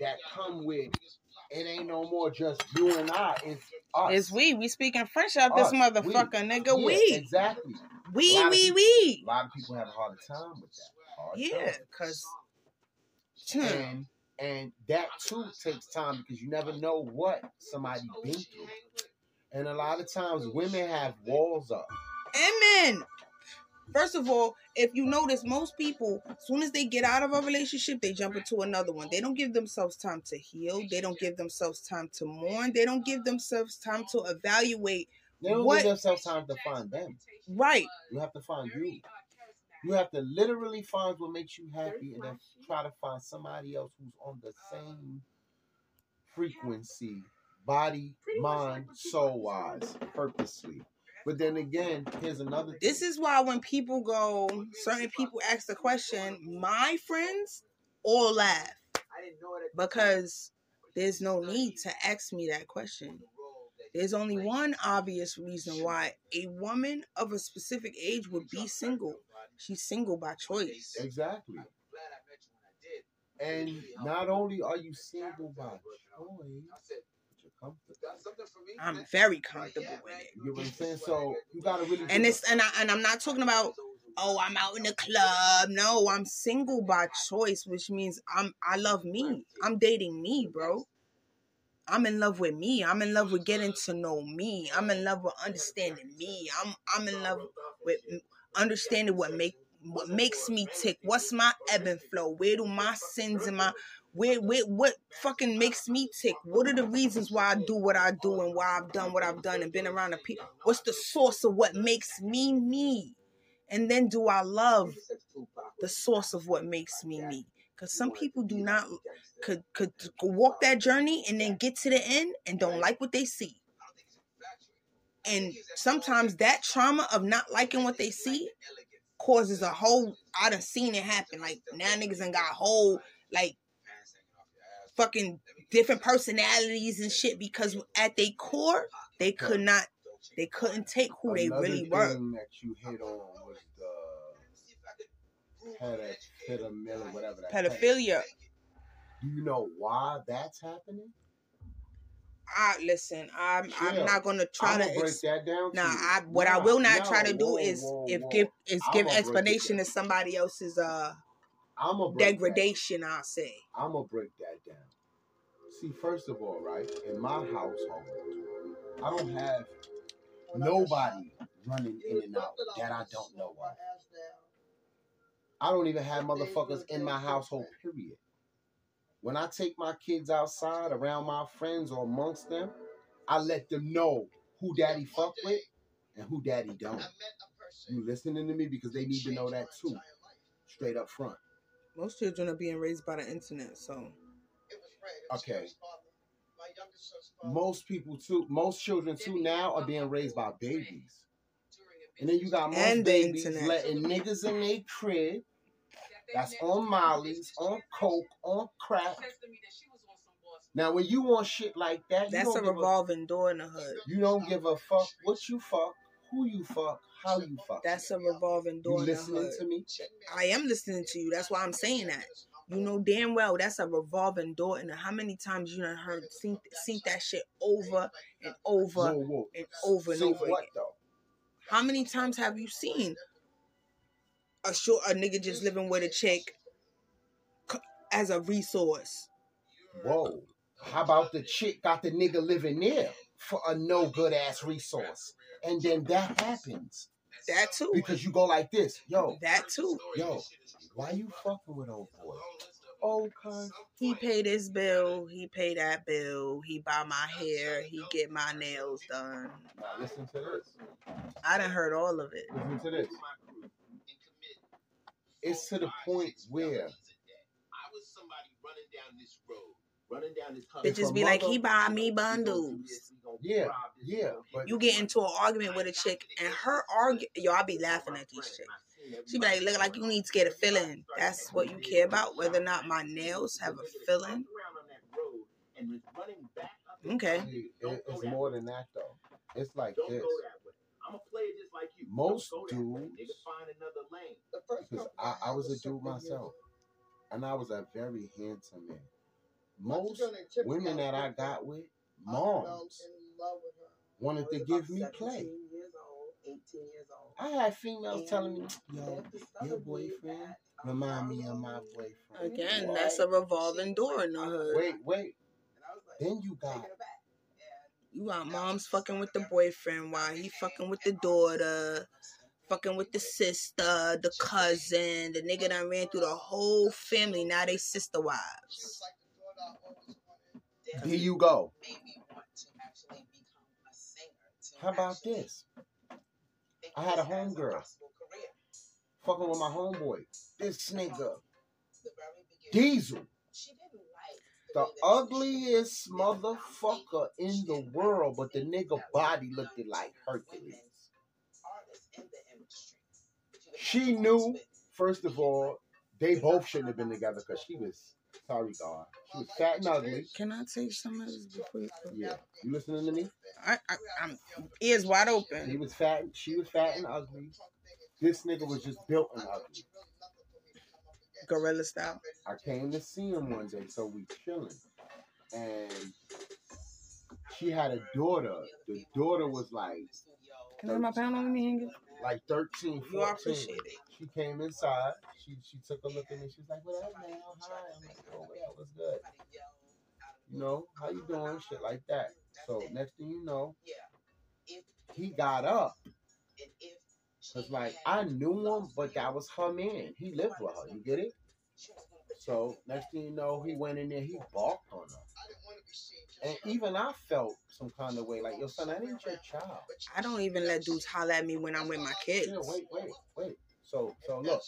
that come with it ain't no more just you and I. It's us. It's we. We speaking French out this motherfucker, we. nigga. Yeah, we. exactly. We, A lot of we, people- we. A lot of people have a hard time with that. Hard Yeah, cause and hmm. and that too takes time because you never know what somebody been through. And a lot of times women have walls up. Amen. First of all, if you notice, most people, as soon as they get out of a relationship, they jump into another one. They don't give themselves time to heal. They don't give themselves time to mourn. They don't give themselves time to evaluate. They don't What- give themselves time to find them. Right. You have to find you. You have to literally find what makes you happy and then try to find somebody else who's on the same frequency, body, mind, soul wise, purposely. But then again, here's another thing. This is why when people go, certain people ask the question, my friends all laugh because there's no need to ask me that question. There's only one obvious reason why a woman of a specific age would be single. She's single by choice. Exactly. And not only are you single by choice, but you're comfortable. I'm very comfortable with it. You get what I'm saying? So you gotta really And it's and I and I'm not talking about oh I'm out in the club. No, I'm single by choice, which means I'm I love me. I'm dating me, bro. I'm in love with me. I'm in love with getting to know me. I'm in love with understanding me. I'm I'm in love with understanding what make what makes me tick. What's my ebb and flow? Where do my sins and my where, where what fucking makes me tick? What are the reasons why I do what I do and why I've done what I've done and been around the people? What's the source of what makes me me? And then do I love the source of what makes me me? Because some people do not could could walk that journey and then get to the end and don't like what they see. And sometimes that trauma of not liking what they see causes a whole I done seen it happen. Like now niggas done got whole like fucking different personalities and shit because at their core they could not they couldn't take who they Another really were. that you hit on was the pedo, pedomil, whatever that. Pedophilia. Do you know why that's happening? I listen, I'm I'm not gonna try I'm to break ex- that down. Nah. I what I will not nah, try to do is whoa, if whoa. give is give explanation to somebody else's uh I'm that. degradation, I'll say. I'm gonna break that down. See, first of all, right, in my household, I don't have nobody running in and out that I don't know of. I don't even have motherfuckers in my household, period. When I take my kids outside around my friends or amongst them, I let them know who daddy fuck with and who daddy don't. You listening to me because they need to know that too, straight up front. Most children are being raised by the internet, so Okay. Most people too, most children too now are being raised by babies. And then you got most And babies internet. letting niggas in their crib that's on Molly's, on coke, on crack. Now when you want shit like that, that's a don't, give revolving door in the hood. you don't give a fuck what you fuck, who you fuck, how you fuck. That's a revolving door the listening to me? I am listening to you. That's why I'm saying that. You know damn well that's a revolving door, and how many times you done heard seen seen that shit over and over Whoa, whoa. and over and See over what again. though? How many times have you seen a short a nigga just living with a chick as a resource? Whoa. How about the chick got the nigga living there for a no good ass resource? And then that happens. That too. Because you go like this, yo, That too. yo, why you fucking with old boy? Oh, cuz. He pay this bill. He pay that bill. He buy my hair. He get my nails done. Now listen to this. I done heard all of it. Listen to this. It's to the point where Bitches a be like, he buy me bundles. Yeah, yeah, but You get into an argument with a chick, and her argue. Yo, I be laughing at these chicks. She be like, look like you need to get a filling. That's what you care about, whether or not my nails have a filling. Okay. see, it- it's more than that though. It's like this. Most dudes, because I, I was a dude myself, and I was a very handsome man. Most women that I got with, moms, wanted to give me play. I had females telling me, yo, your boyfriend remind me of my boyfriend. Again, that's a revolving door in the hood. Wait, wait. Then you got You got moms fucking with the boyfriend while he fucking with the daughter, fucking with the sister, the cousin, the nigga that ran through the whole family. Now they sister wives. Here you go. How about this? I had a homegirl fucking with my homeboy. This nigga, Diesel, the ugliest motherfucker in the world, but the nigga body looked like Hercules. She knew, first of all, they both shouldn't have been together because she was, sorry, God, she was fat and ugly. Can I take some of this before you? Yeah, you listening to me? I, I, I'm ears wide open. He was fat. She was fat and ugly. This nigga was just built and ugly. Gorilla style. I came to see him one day, so we chilling, and she had a daughter. The daughter was like, Can I my pound on me, like 13, 14. You appreciate it. She came inside. She she took a look at me. She's like, "What up, man? Hi." I'm like, "Oh, what up? What's good?" You know, how you doing? Shit like that. So next thing you know, yeah, he got up. Cause like I knew him, but that was her man. He lived with her. You get it? So next thing you know, he went in there. He balked on her. And even I felt some kind of way, like, yo, son, that ain't your child. I don't even let dudes holler at me when I'm with my kids. Yeah, wait, wait, wait. So, so look,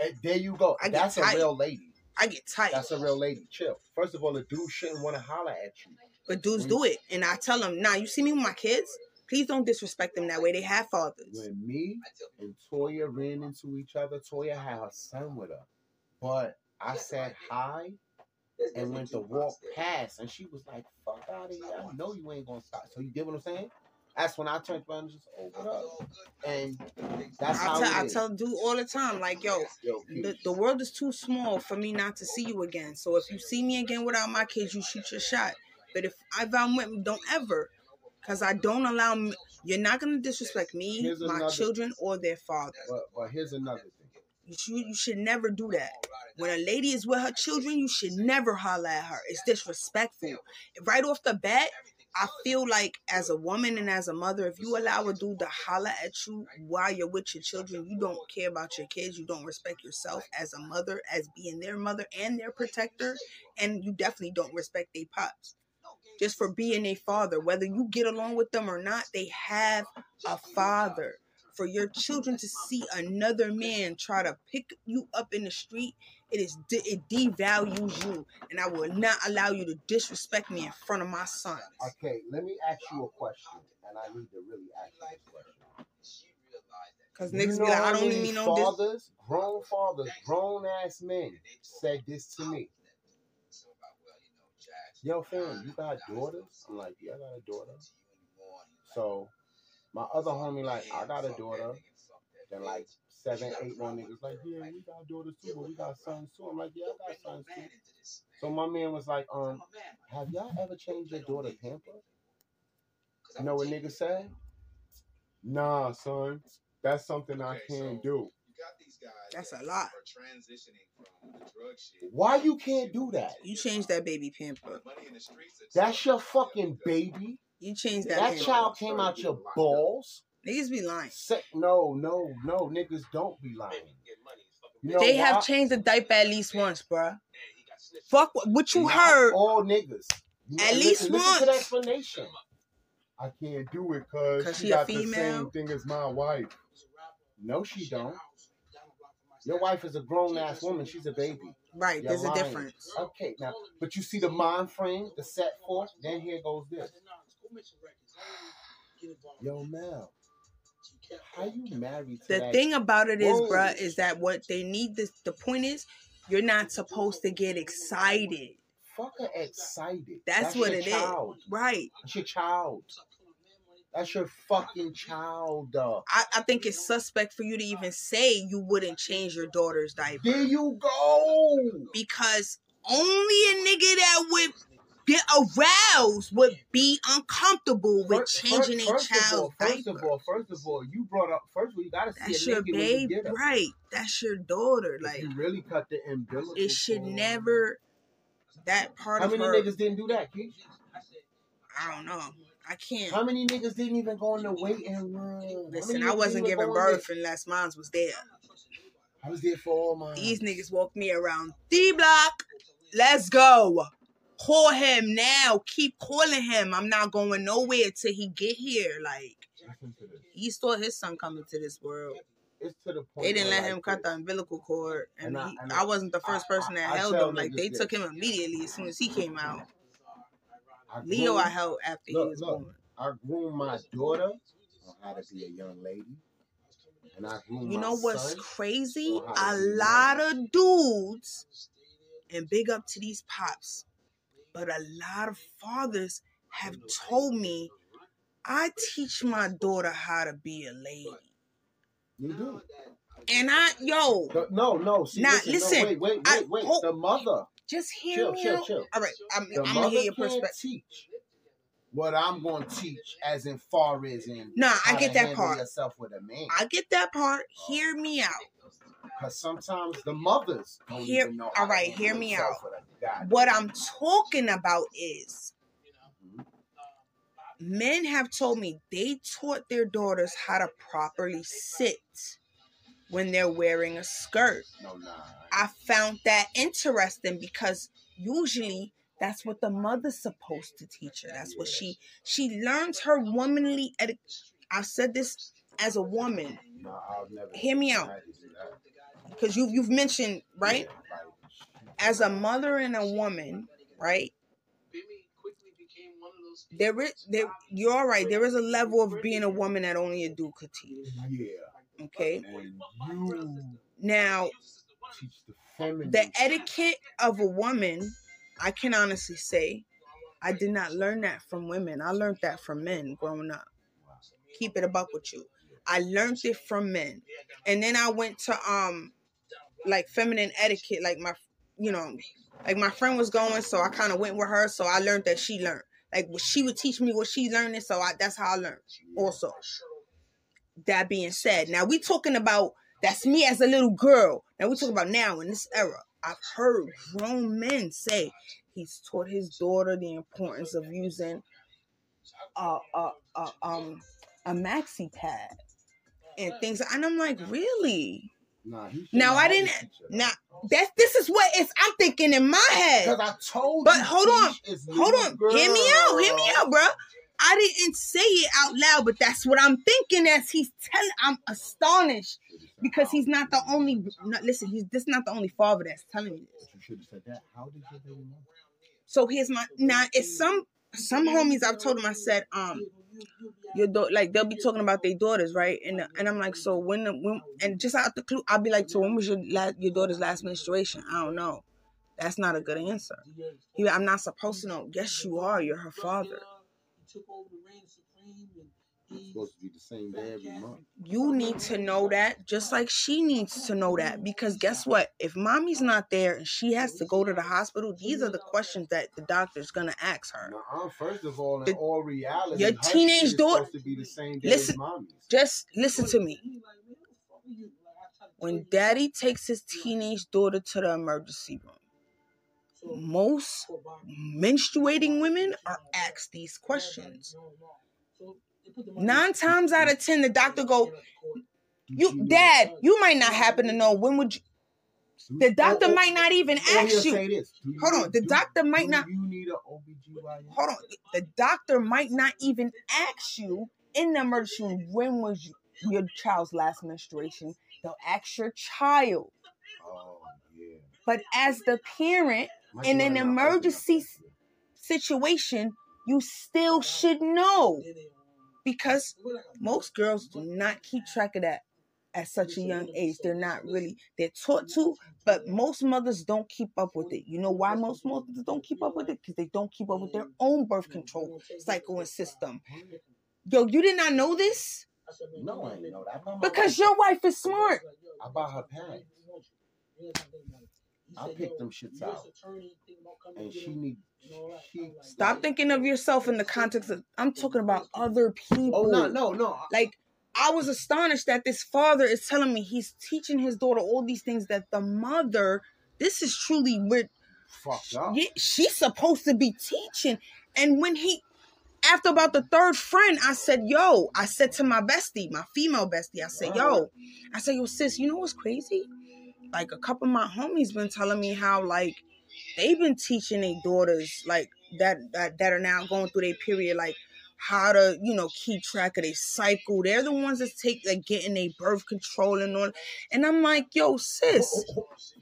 and eh, there you go. I That's a real lady. I get tight. That's a real lady. Chill. First of all, the dude shouldn't want to holler at you. But dudes do it. And I tell them, nah, you see me with my kids? Please don't disrespect them that way. They have fathers. When me and Toya ran into each other, Toya had her son with her, but I said hi and went to walk past, and she was like, "Fuck out of here! I know you ain't gonna stop." So you get what I'm saying? That's when I turned around and just opened up, and that's I how tell, I tell dude all the time, like, yo, Yo, the, the world is too small for me not to see you again. So if you see me again without my kids, you shoot your shot. But if, if I'm with, don't ever, because I don't allow. Me, you're not gonna disrespect me, Here's my another- children, or their father. but, but here's another thing. You should, you should never do that. When a lady is with her children, you should never holler at her. It's disrespectful. Right off the bat, I feel like as a woman and as a mother, if you allow a dude to holler at you while you're with your children, you don't care about your kids. You don't respect yourself as a mother, as being their mother and their protector, and you definitely don't respect their pops. Just for being a father, whether you get along with them or not, they have a father for your children to see another man try to pick you up in the street, it is de- it devalues you, and I will not allow you to disrespect me in front of my son. Okay, let me ask you a question, and I need to really ask you this question. Cause You niggas be like, I don't mean no dis- fathers, grown fathers, grown ass men said this to me. Yo, fam, you got daughters? I'm like, yeah, I got a daughter. So my other homie, like, I got a daughter. Then like seven, eight more niggas, like, yeah, we got daughters too, but we got sons too. I'm like, yeah, I got sons too. So my man was like, um, have y'all ever changed your daughter pamper? You know what niggas say? Nah, son, that's something I can't do. That's a lot. Why you can't do that? You change that baby pamper. That's your fucking baby. You change that. That child came out your balls. Niggas be lying. Say, no, no, no, niggas don't be lying. You know they why? have changed the diaper at least once, bruh. Fuck what, what you Not heard. All niggas. At Listen- least listen to the explanation. I can't do it because she, she a got the same thing as my wife. No, she don't. Your wife is a grown ass woman. She's a baby. Right, You're there's a difference. Okay, now, but you see the mind frame, the set forth. Then here goes this. Yo, Mel, how you married The that? thing about it is, Whoa. bruh, is that what they need. This the point is, you're not supposed to get excited. Fucker excited. That's, what your it is. child. Right. That's your child. That's your fucking child. uh. I, I think it's suspect for you to even say you wouldn't change your daughter's diaper There you go. because only a nigga that aroused would be uncomfortable with First- changing a child's First of all, first of all, you brought up first of all, you gotta see That's your when you get right? That's your daughter. Like you really cut the umbilical. it should cord- never. That part How of many her, niggas didn't do that, Keith? I don't know. I can't. How many niggas didn't even go in the waiting room? Listen, I wasn't giving in there? birth unless mine was there. I was there for all mine. These niggas walked me around D block. Let's go. Call him now. Keep calling him. I'm not going nowhere till he get here. Like Listen to this. he saw his son coming to this world. It's to the point. They didn't let like, him cut the umbilical cord, and, And I- he, and I, wasn't the first I- person that I- held him. Like they this. took him immediately as soon as he came out. Leo, I held after he Look, was look. born. I groomed my daughter on how to be a young lady, and I groomed You know what's son. crazy? A lot of dudes, and big up to these pops, but a lot of fathers have told me, I teach my daughter how to be a lady. You do. And I, yo, no, no. See, Nah, listen, listen, No, wait, wait, I- wait, wait. the mother. just hear Chill, me chill, out. chill. All right, I'm, The I'm gonna mother hear your perspective. teach what I'm going to teach, as in far as in. Nah, I get that part. Yourself with a man, I get that part. Hear me out. Because sometimes the mothers don't Hear- even know. all to hear me out. with a guy. What I'm talking about is Mhm. men have told me they taught their daughters how to properly sit when they're wearing a skirt. No, nah. I found that interesting because usually that's what the mother's supposed to teach her. That's what she she learns her womanly etiquette. I said this as a woman No, I'll never. Hear me out. Try to do that. because you you've mentioned right as a mother and a woman, right? There is there you're all right. There is a level of being a woman that only a dude could teach. Yeah. Okay. Now the the etiquette of a woman, I can honestly say, I did not learn that from women. I learned that from men growing up. Keep it a buck with you. I learned it from men. And then I went to um like feminine etiquette, like my you know, like my friend was going, so I kind of went with her, so I learned that she learned. Like she would teach me what she learned, so I that's how I learned. Also, that being said, now we talking about that's me as a little girl. Now we talking about now in this era. I've heard grown men say he's taught his daughter the importance of using a a, a um a maxi pad and things. And I'm like, really? Nah, Now, I didn't- teach her that. Now that this is what it's I'm thinking in my head. Because I told But you. hold on, Hold little on, hear me out, hear me out, bro. I didn't say it out loud, but that's what I'm thinking as he's telling. I'm astonished because he's not the only. No, listen, he's this not the only father that's telling me this. You should have said that. How did your baby know? So here's my now. It's some some homies I've told him. I said, um, your daughter, like they'll be talking about their daughters, right? And and I'm like, so when when and just out the clue, I'll be like, so when was your last your daughter's last menstruation? I don't know. That's not a good answer. He, I'm not supposed to know. Yes, you are. You're her father. It's supposed to be the same day every month. You need to know that, just like she needs to know that. Because guess what? If mommy's not there and she has to go to the hospital, these are the questions that the doctor's gonna ask her. Nuh-uh, first of all, in The- all reality, your teenage daughter- supposed to be the same day Listen- as mommy's. Just listen to me. When daddy takes his teenage daughter to the emergency room, most menstruating women are asked these questions. Nine times out of ten, the doctor go, "You, dad, you might not happen to know when would you." The doctor Oh, oh, might not even oh, oh, oh, ask you. say this. Do you Hold on, the do- doctor might not. You need an OBGYN. Hold on, the doctor might not even ask you in the emergency room when was you, your child's last menstruation. They'll ask your child, Oh, yeah. but as the parent In an not old enough emergency situation, you still should know because most girls do not keep track of that at such a young age. They're not really they're taught to, but most mothers don't keep up with it. You know why most mothers don't keep up with it? Because they don't keep up with their own birth control cycle and system. Yo, you did not know this? No, I ain't know that. I know my Because your wife is smart. I buy her pads. I pick them shits out. And she need keep. Stop thinking of yourself in the context of. I'm talking about other people. Oh no, no, no. Like I was astonished that this father is telling me he's teaching his daughter all these things that the mother. This is truly where Fucked up. she's supposed to be teaching. And when he, after about the third friend, I said, "Yo," I said to my bestie, my female bestie, I said, "Yo," I said, "Yo, sis, you know what's crazy? Like a couple of my homies been telling me how like they've been teaching their daughters like that that that are now going through their period like." How to you know keep track of their cycle? They're the ones that take like getting their birth control and all. And I'm like, yo, sis,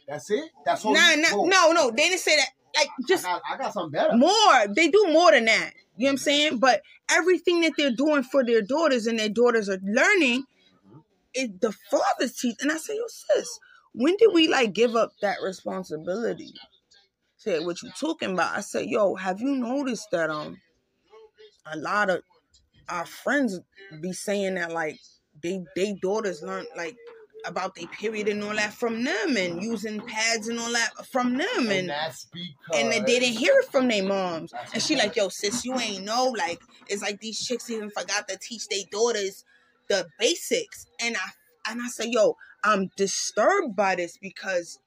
That's it. That's all. nah, nah, no, no, they didn't say that. Like just I got, I got something better. more. They do more than that. You know what I'm mm-hmm. saying? But everything that they're doing for their daughters and their daughters are learning, mm-hmm. it the fathers teach. And I say, yo, sis, when did we like give up that responsibility? Say what you talking about? I said, yo, have you noticed that um a lot of our friends be saying that like they they daughters learn like about their period and all that from them and using pads and all that from them and and that's because and they didn't hear it from their moms. And she like, yo, sis, you ain't know. Like, it's like these chicks even forgot to teach their daughters the basics. And I and I said, yo, I'm disturbed by this because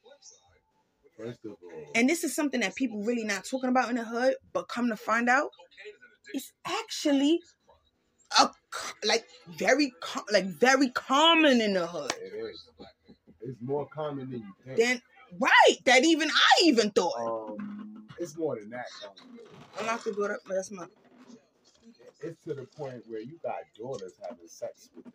First of all, and this is something that people really not talking about in the hood, but come to find out, it's actually a like very like very common in the hood. it is. It's more common than you think. Then right, that even I even thought. um, it's more than that. I'm not gonna do it. That's my It's to the point where you got daughters having sex with the.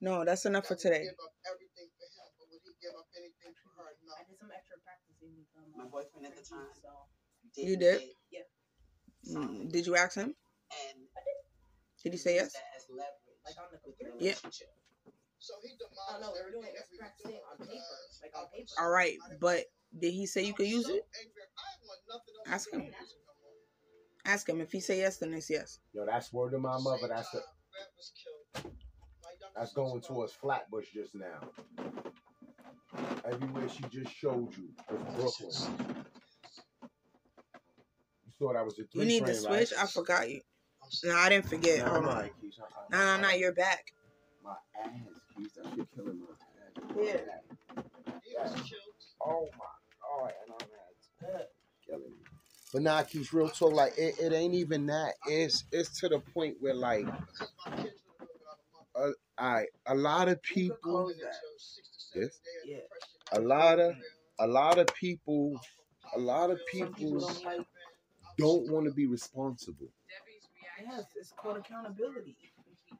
No. That's enough for today. My boyfriend at the time. You did? Yeah. Mm, Did you ask him? And Did he say yes? that as leverage. Like on the computer. Yeah. Oh no, we were doing it practicing on paper, like on paper. All right, but did he say you could use it? Ask him. Ask him. If he say yes, then it's yes. Yo, that's word of my mother. That's the. That's going towards Flatbush just now. Everywhere she just showed you was Brooklyn. You saw that was a three You need to train, switch. I forgot you. No, I didn't forget. Nah, Hold I'm on. alright, Keisha. I- No, no, no. You're back. My ass, Keisha. That shit killing my ass. Yeah. Oh my god, and I'm ass. Killing me. But nah, Keisha, real talk, like it, it ain't even that. It's it's to the point where like uh, I a lot of people this Yeah. a lot of a lot of people a lot of people don't want to be responsible. Yes, it's called accountability.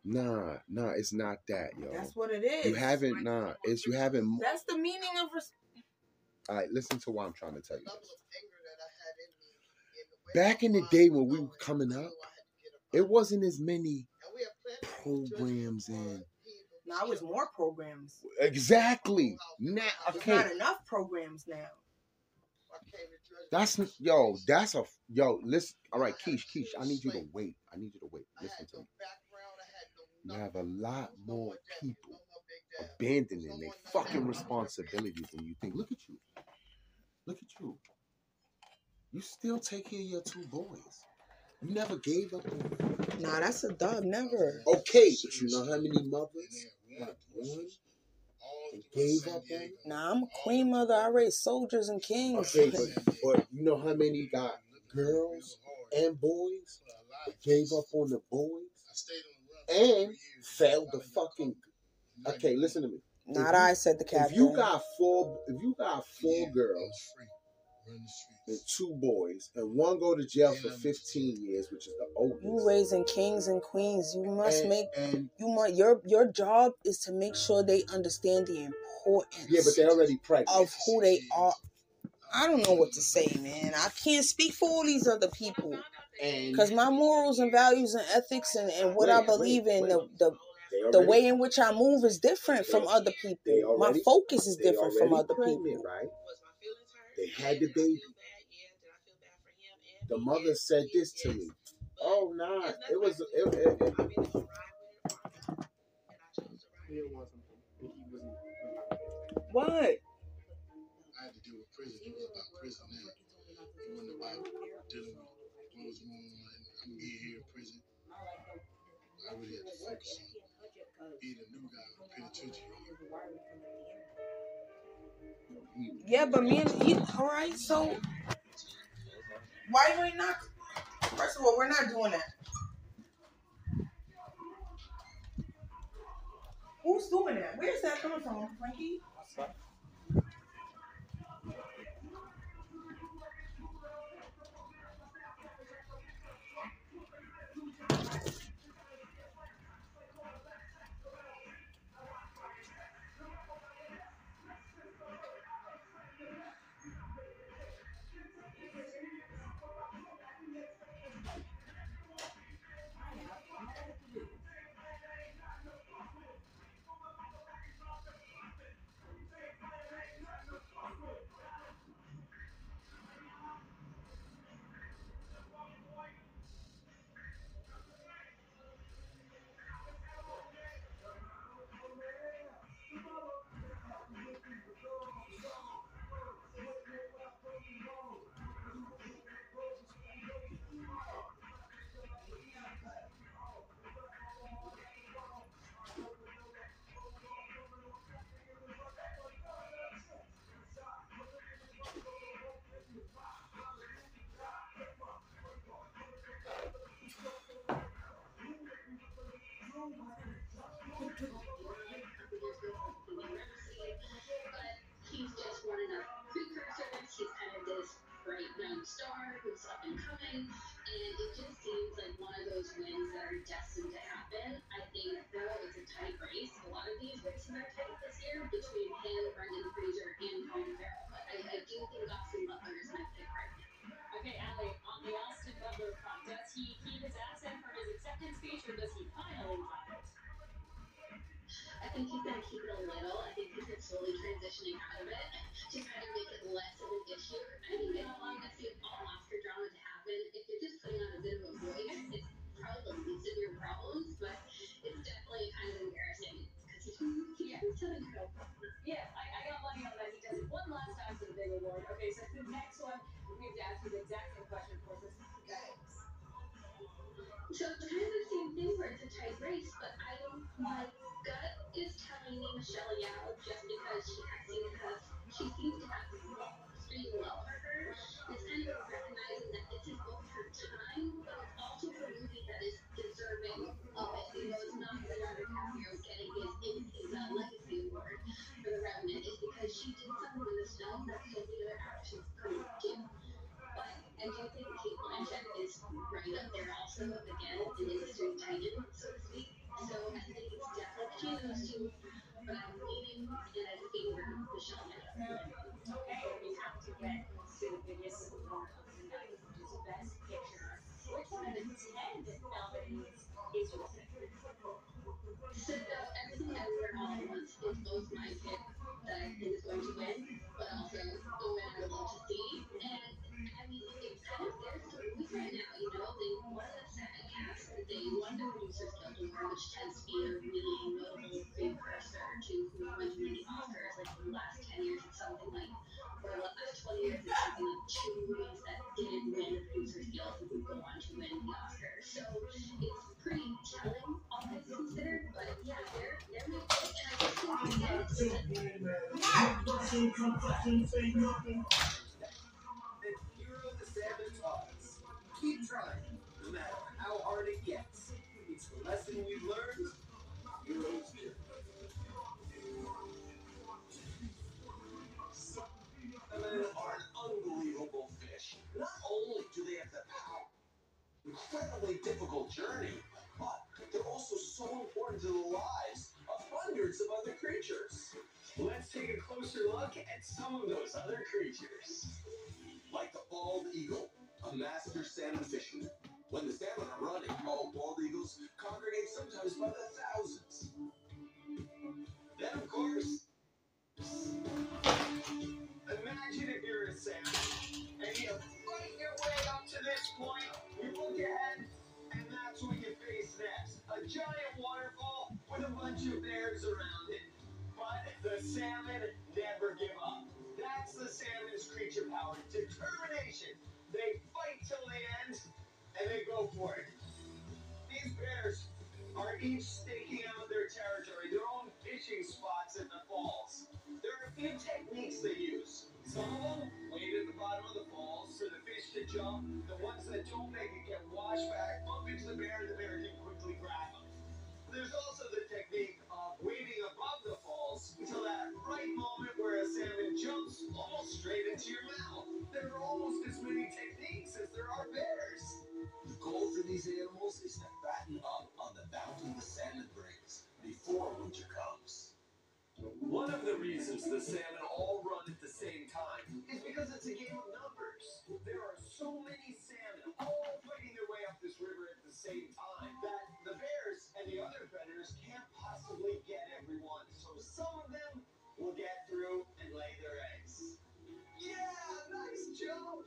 Nah, nah, it's not that, yo. That's what it is. You haven't, nah, it's you haven't. That's the meaning of. Res- All right, listen to what I'm trying to tell you. This. Back in the day when we were coming up, it wasn't as many programs and now it's more programs. exactly now. There's Okay, not enough programs now. that's yo, that's a yo. Listen, all right, Keish, Keish, I need you to wait. I need you to wait. Listen to me. You have a lot more people abandoning their fucking responsibilities than you think. Look at you. Look at you. You still take care of your two boys. You never gave up on them. Nah, that's a dub. Never. Okay, but you know how many mothers got born and gave up on? Nah, I'm a queen mother. I raised soldiers and kings. Okay, but, but you know how many got girls and boys that gave up on the boys and failed the fucking. Okay, listen to me. Not I said the If captain. you got four, if you got four girls and two boys, and one go to jail for fifteen years, which is the oldest. you raising kings and queens. You must and, make and you want your your job is to make sure they understand the importance yeah, but they're already pregnant. of who they are. I don't know what to say, man. I can't speak for all these other people because my morals and values and ethics and, and what I believe wait, in, wait. the, the they the way in which I move is different from other they people. My focus is they different from other people. right? They had the baby. The mother said this to me. Oh nah, it was it, it, it, What? deal with prison. It was about prison now. It wasn't about dealing with what was going on. I'm here, here in prison. I really had to focus on being a new guy in the penitentiary. Yeah, but me and you, all right. So why are we not? First of all, we're not doing that. Who's doing that? Where's that coming from, Frankie? Bright young star who's up and coming, and it just seems like one of those wins that are destined to happen. I think though it's a tight race. A lot of these races are tight this year between him, Brendan Fraser, and Colin Farrell. But I, I do think Austin Butler is my pick right now. Okay, Allie, on the Austin Butler front, does he keep his accent for his acceptance speech or does he finally drop it? I think he's gonna keep it a little. Slowly transitioning out of it to kind of make it less of an issue. I think I don't want to see all Oscar drama to happen. If you're just putting on a bit of a voice, it's probably the least of your problems, but it's definitely kind of embarrassing because keeps telling you. Yeah, I, I got money on that. He does it one last time for the big award. Okay, so the next one, we have to ask you the exact same question for this. Guys. So it's kind of the same thing where it's a tight race, but I don't my is telling me Michelle Yeoh just because she seen because she seems to have pretty well for her. It's kind of recognizing that this is both her time, but it's also a movie that is deserving of it. You know, it's not that Leonardo DiCaprio getting his his uh, legacy award for The Revenant. It's because she did something in this film that so many other actors couldn't do. But I do think Cate Blanchett is right up there also, again, an industry titan, The closer look at some of those other creatures. Like the bald eagle, a master salmon fisherman. When the salmon are running, all bald eagles congregate sometimes by the thousands. Then, of course, imagine if you're a salmon and you fight your way make it get washed back, bump into the bear, the can quickly grab them. There's also the technique of waiting above the falls until that right moment where a salmon jumps almost straight into your mouth. There are almost as many techniques as there are bears. The goal for these animals is to fatten up on the bounty the salmon brings before winter comes. One of the reasons the salmon all run at the same time is because it's a game of numbers. There are so many same time that the bears and the other predators can't possibly get everyone. So some of them will get through and lay their eggs. Yeah, nice job.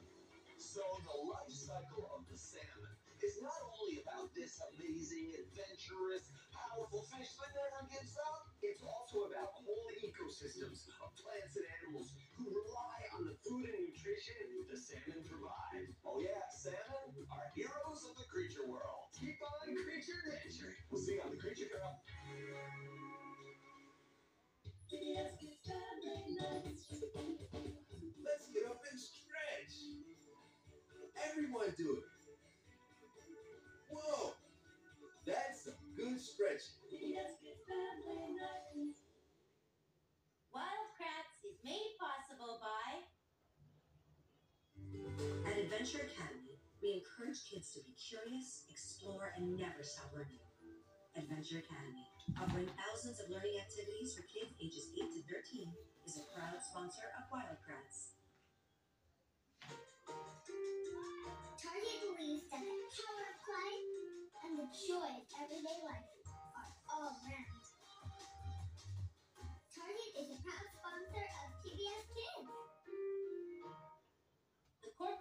So the life cycle of the salmon is not only about this amazing, adventurous, powerful fish that never gives up. It's also about whole ecosystems of plants and animals who rely on the food and nutrition the salmon provide. Oh yeah, salmon are heroes of the creature world. Keep on creature nature. We'll see you on the Creature Girl. Let's get up and stretch. Everyone do it. Whoa, that's some good stretching. Made possible by At Adventure Academy, we encourage kids to be curious, explore, and never stop learning. Adventure Academy, offering thousands of learning activities for kids ages 8 to 13, is a proud sponsor of Wild Kratts.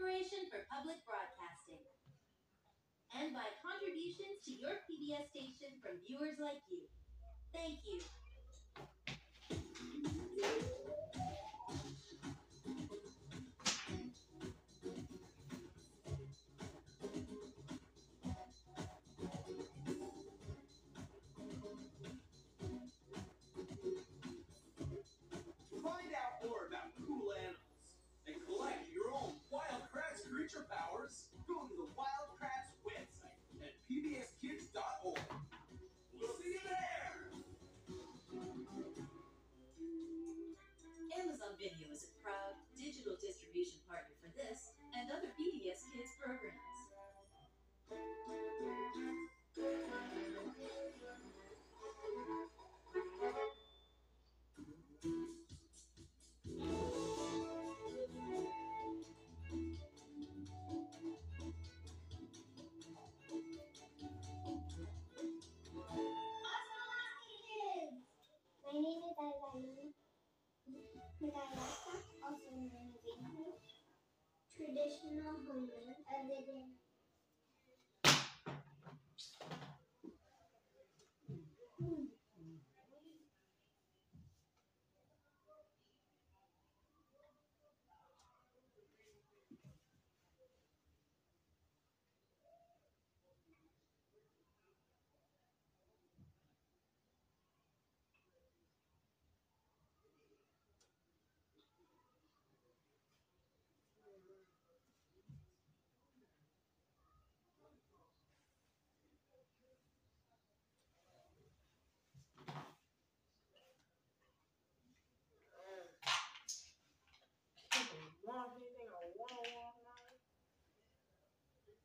Corporation for Public Broadcasting. And by contributions to your PBS station from viewers like you. Thank you. kardeşinin olduğunu özledim.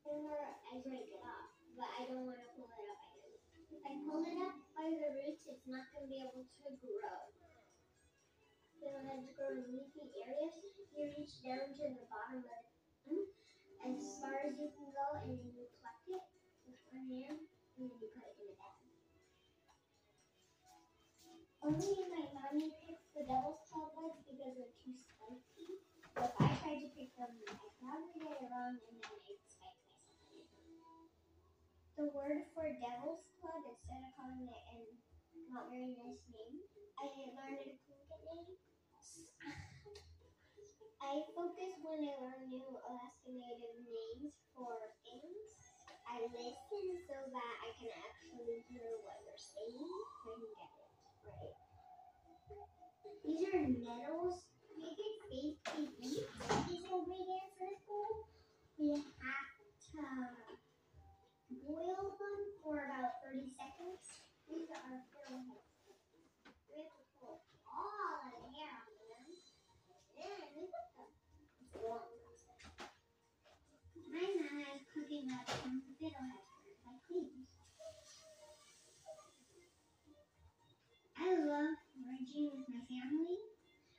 I break it off, but I don't want to pull it up the. If I pull it up by the roots, it's not going to be able to grow. So it has to grow in leafy areas. You reach down to the bottom of stem as far as you can go, and then you pluck it with one hand, and then you put it in the bag. Only my mommy picks the devil's club buds because they're too spicy. But if I tried to pick them, I probably get it wrong, and then I. The word for devil's club, instead of calling it a not very nice name, I learned a cricket name. I focus when I learn new Alaska Native names for things. I listen so that I can actually hear what you're saying and get it right. These are nettles. We can safely eat these ingredients in school. We have to boil them for about 30 seconds. These are fill We have to pull all of the hair off of them. Then we put them. My nana is cooking up some fiddlehead like queens. I love foraging with my family.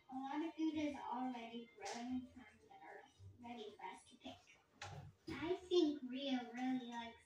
A lot of food is already growing from the earth, ready for us to pick. I think Ria really likes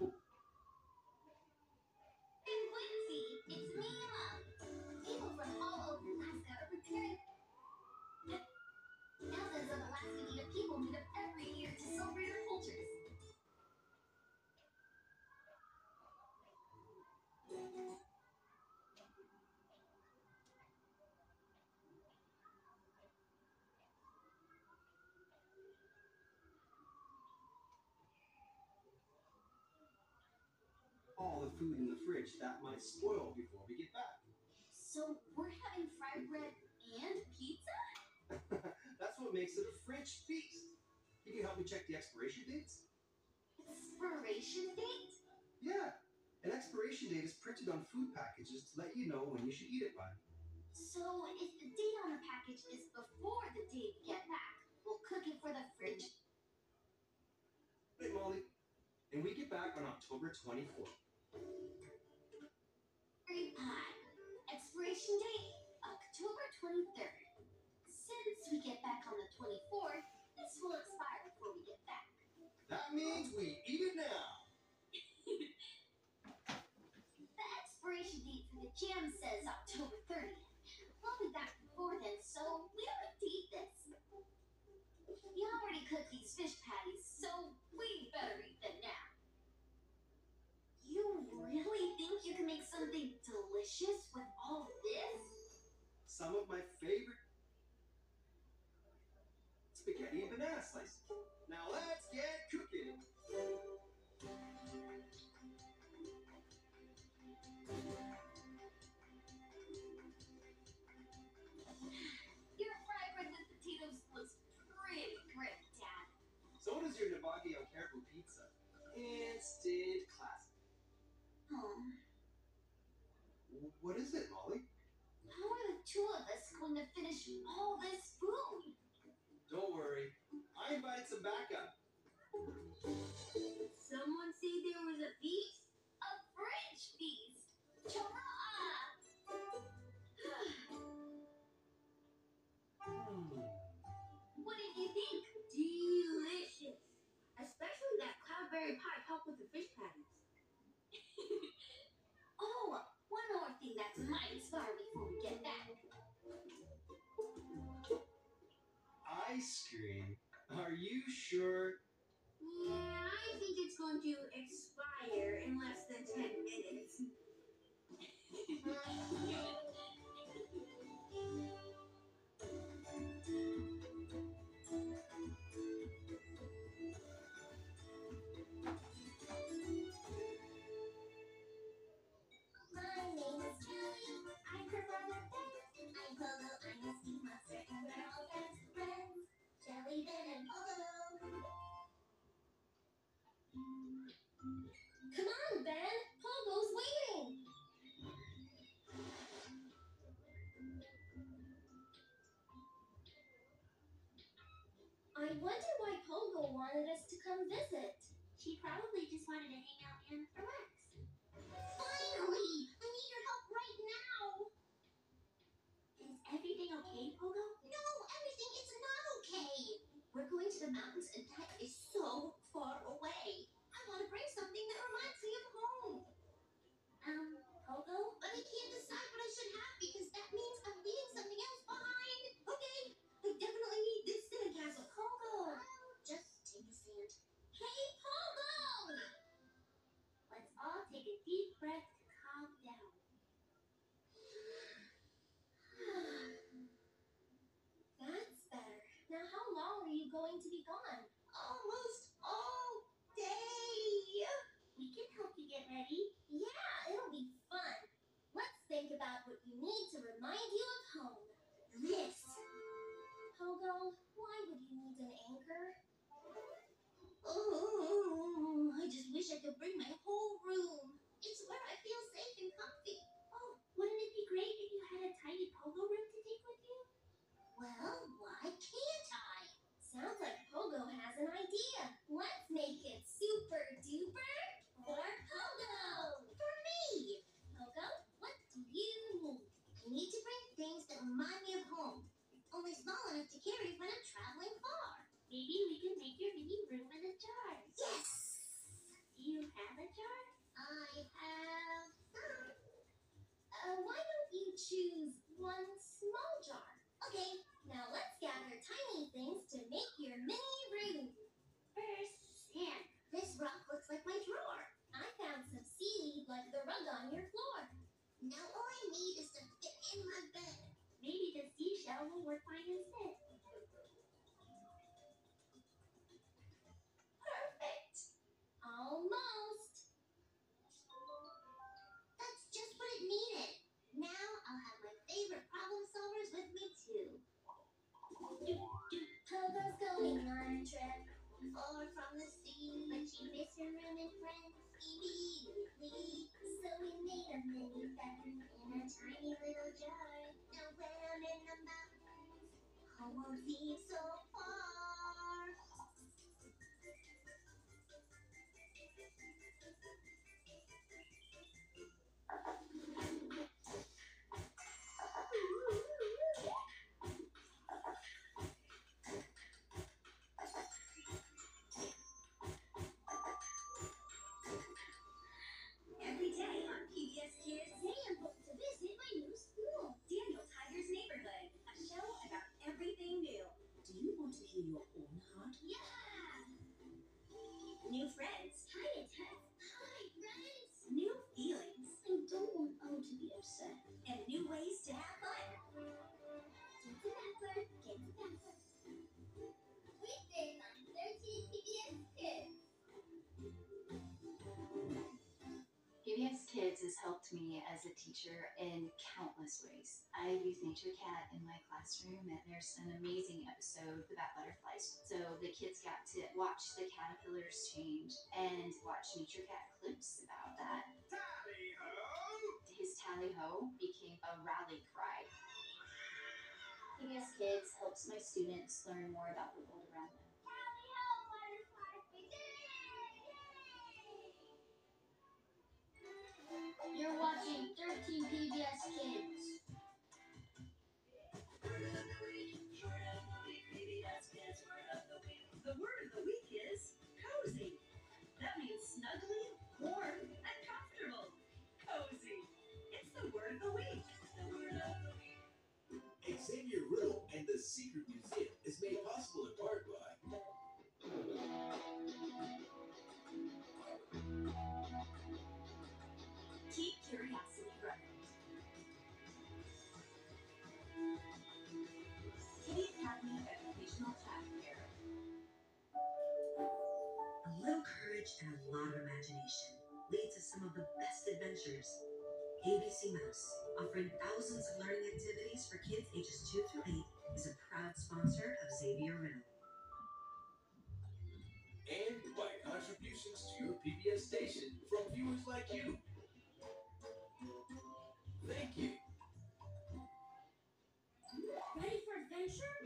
food in the fridge that might spoil before we get back. So we're having fried bread and pizza? That's what makes it a French feast. Can you help me check the expiration dates? Expiration date? Yeah. An expiration date is printed on food packages to let you know when you should eat it by. So if the date on the package is before the date we get back, we'll cook it for the fridge. Hey, Molly. And we get back on October 24th. Expiration date October 23rd. Since we get back on the 24th, this will expire before we get back. That means we eat it now. The expiration date for the jam says October 30th. We'll be back before then, so we don't have to eat this. You already cooked these fish patties, so we better eat them now. You really think you can make something delicious with all this? Some of my favorite spaghetti and banana slices. Now let's get cooking. Your fried bread with potatoes looks pretty great, Dad. So does your Navajo caribou pizza. Instant What is it, Molly? how are the two of us going to finish all this food? Don't worry. I invited some backup. Someone say there was a feast? A French feast! What did you think? Delicious! Especially that cloudberry pie topped with the fish patties. oh, one more thing that's might expire before we get back. Ice cream? Are you sure? Yeah, I think it's going to expire in less than 10 minutes. I wonder why Pogo wanted us to come visit. She probably just wanted to hang out and relax. Finally! I need your help right now! Is everything okay, Pogo? No, everything is not okay! We're going to the mountains and that is so far away. I want to bring something that reminds me of home. Um, Pogo? But I can't decide breath to calm down. That's better. Now how long are you going to be gone? Almost all day. We can help you get ready. Yeah, it'll be fun. Let's think about what you need to remind you of home. This. Pogo, why would you need an anchor? Oh, I just wish I could bring my whole room. It's where I feel safe and comfy. Oh, wouldn't it be great if you had a tiny pogo room to take with you? Well, why can't I? Sounds like Pogo has an idea. Let's make it super duper for Pogo! For me! Pogo, what do you need? I need to bring things that remind me of home, only small enough to carry when I'm traveling far. has helped me as a teacher in countless ways. I use Nature Cat in my classroom, and there's an amazing episode about butterflies. So the kids got to watch the caterpillars change and watch Nature Cat clips about that. Tally ho! His tally ho became a rally cry. PBS Kids helps my students learn more about the world adventures. ABC Mouse, offering thousands of learning activities for kids ages 2 through 8, is a proud sponsor of Xavier Riddle. And by contributions to your PBS station from viewers like you. Thank you. Ready for adventure?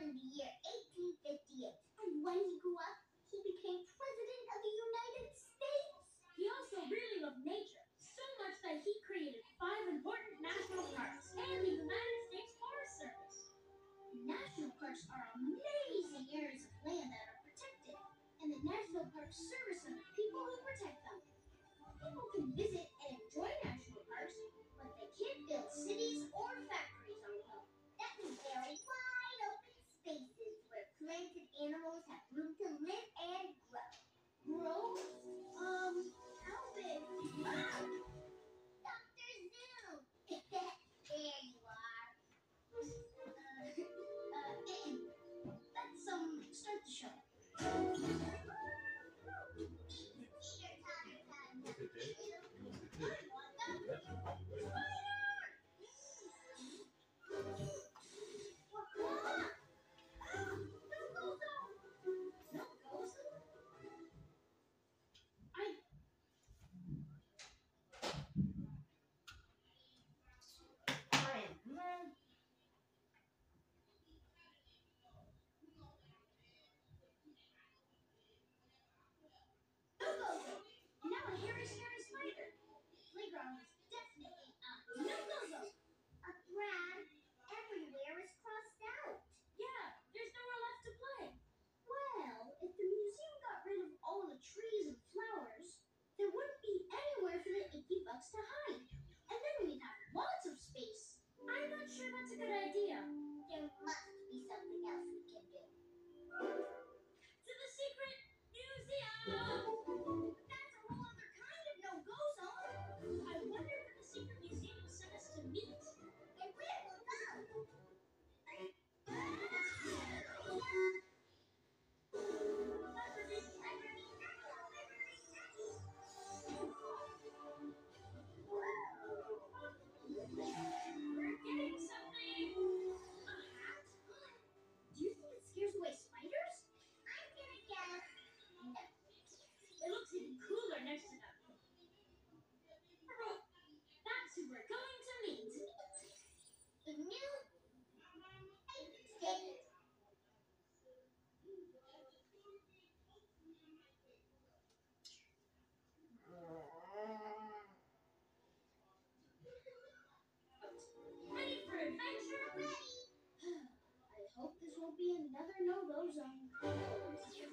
one year. Another no-go zone.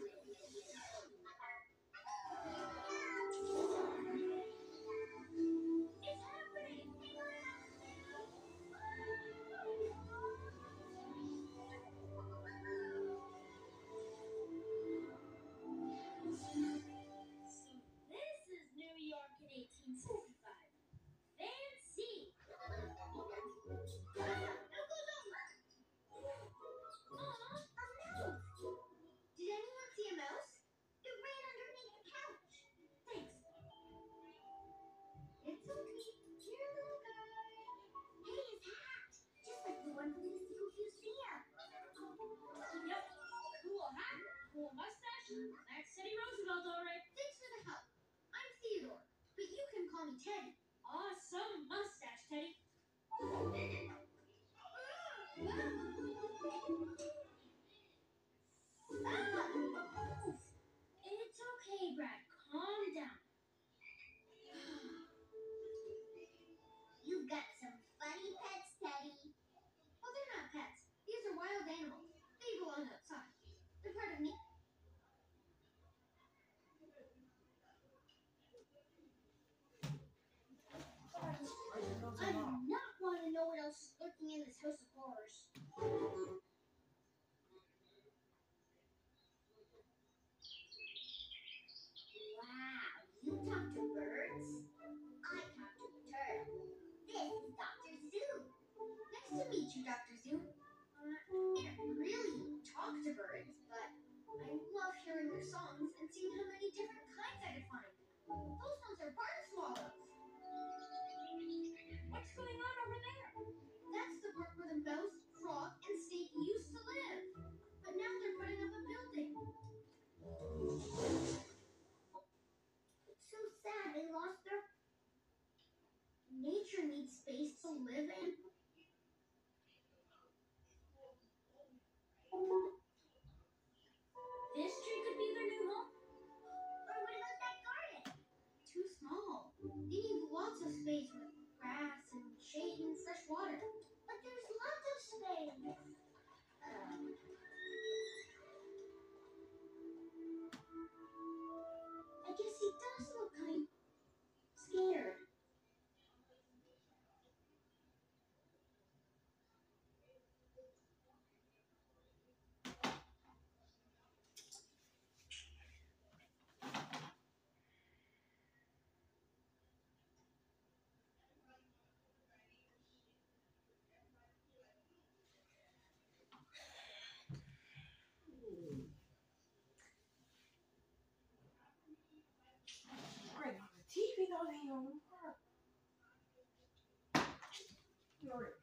You're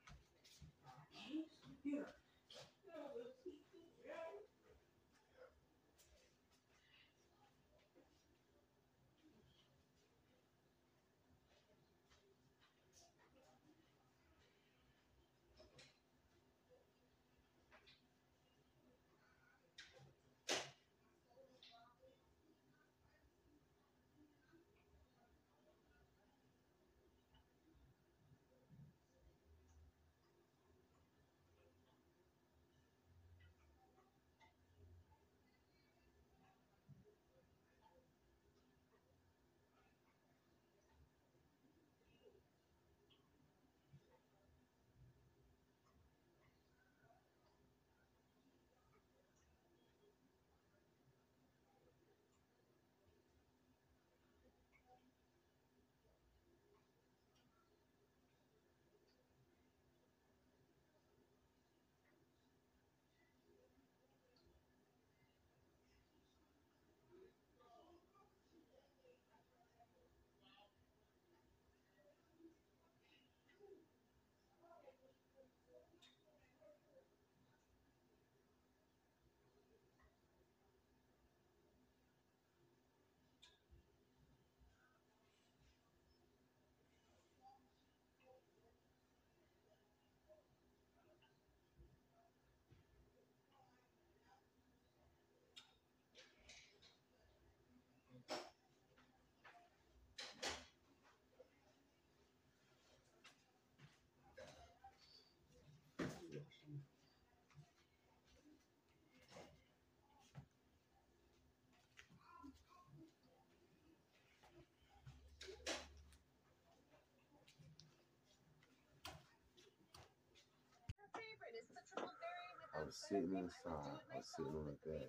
I was sitting inside. I was sitting on the bed.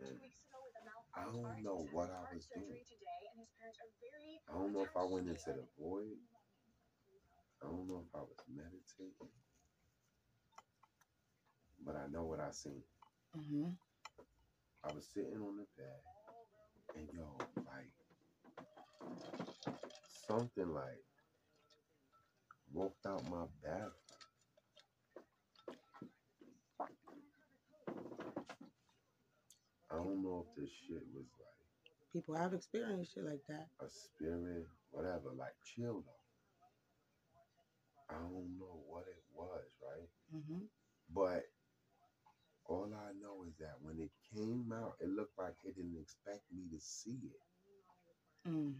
And I don't know what I was doing. I don't know if I went into the void. I don't know if I was meditating. But I know what I seen. Mm-hmm. I was sitting on the bed. And yo, like something like walked out my bathroom. I don't know if this shit was like People have experienced shit like that. a spirit, whatever, like chill though. I don't know what it was, right? Mm-hmm. But all I know is that when it came out, it looked like it didn't expect me to see it. Mm.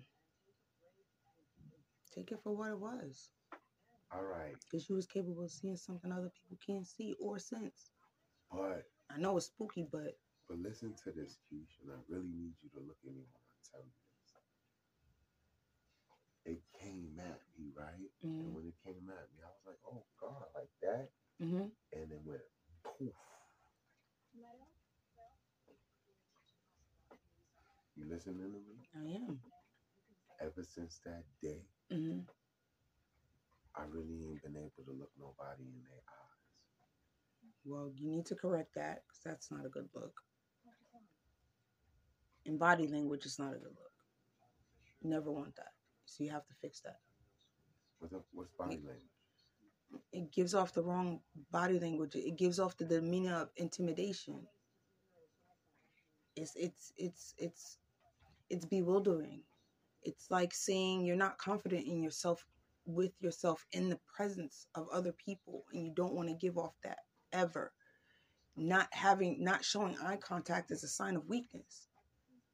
Take it for what it was. All right, Because you was capable of seeing something other people can't see or sense. but I know it's spooky, but but listen to this, Keish, and I really need you to look at me when I tell you this. It came at me, right? Mhm. And when it came at me, I was like, oh God, like that. mm-hmm. And it went poof. You listening to me? I am. Ever since that day, Mm-hmm. I really ain't been able to look nobody in their eyes. Well, you need to correct that because that's not a good look. And body language is not a good look. You never want that. So you have to fix that. What's up? What's body language? It gives off the wrong body language. It gives off the demeanor of intimidation. It's it's it's it's it's bewildering. It's like saying you're not confident in yourself with yourself in the presence of other people and you don't want to give off that ever. Not having not showing eye contact is a sign of weakness.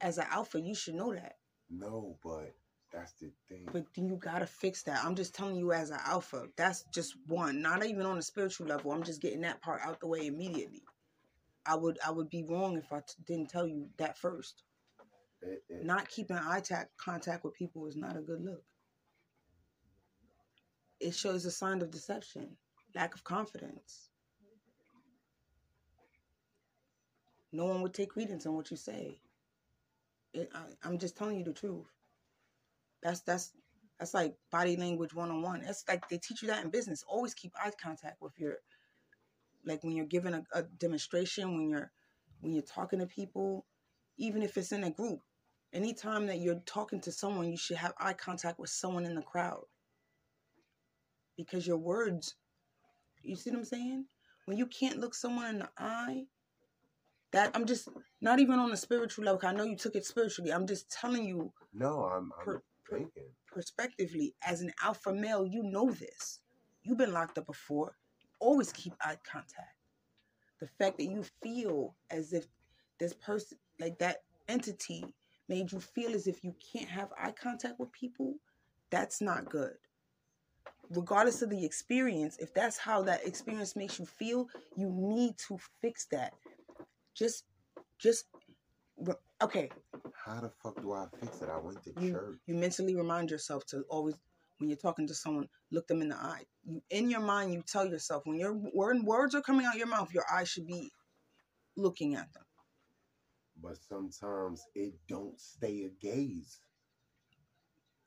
As an alpha, you should know that. No, but that's the thing. But then you gotta fix that. I'm just telling you as an alpha. That's just one. Not even on a spiritual level. I'm just getting that part out the way immediately. I would I would be wrong if I t- didn't tell you that first. It- it- Not keeping eye ta- contact with people is not a good look. It shows a sign of deception, lack of confidence. No one would take credence on what you say. It, I, I'm just telling you the truth. That's that's that's like body language one on one. That's like they teach you that in business. Always keep eye contact with your like when you're giving a, a demonstration, when you're when you're talking to people, even if it's in a group. Anytime that you're talking to someone, you should have eye contact with someone in the crowd. Because your words, you see what I'm saying? When you can't look someone in the eye, that I'm just not even on a spiritual level. I know you took it spiritually. I'm just telling you no, I'm, I'm Per- thinking. perspectively, as an alpha male, you know this. You've been locked up before. Always keep eye contact. The fact that you feel as if this person, like that entity, made you feel as if you can't have eye contact with people, that's not good. Regardless of the experience, if that's how that experience makes you feel, you need to fix that. Just, just, okay, How the fuck do I fix it? I went to you, church. you mentally remind yourself to always when you're talking to someone look them in the eye you in your mind you tell yourself when your word, words are coming out your mouth your eyes should be looking at them But sometimes it don't stay a gaze.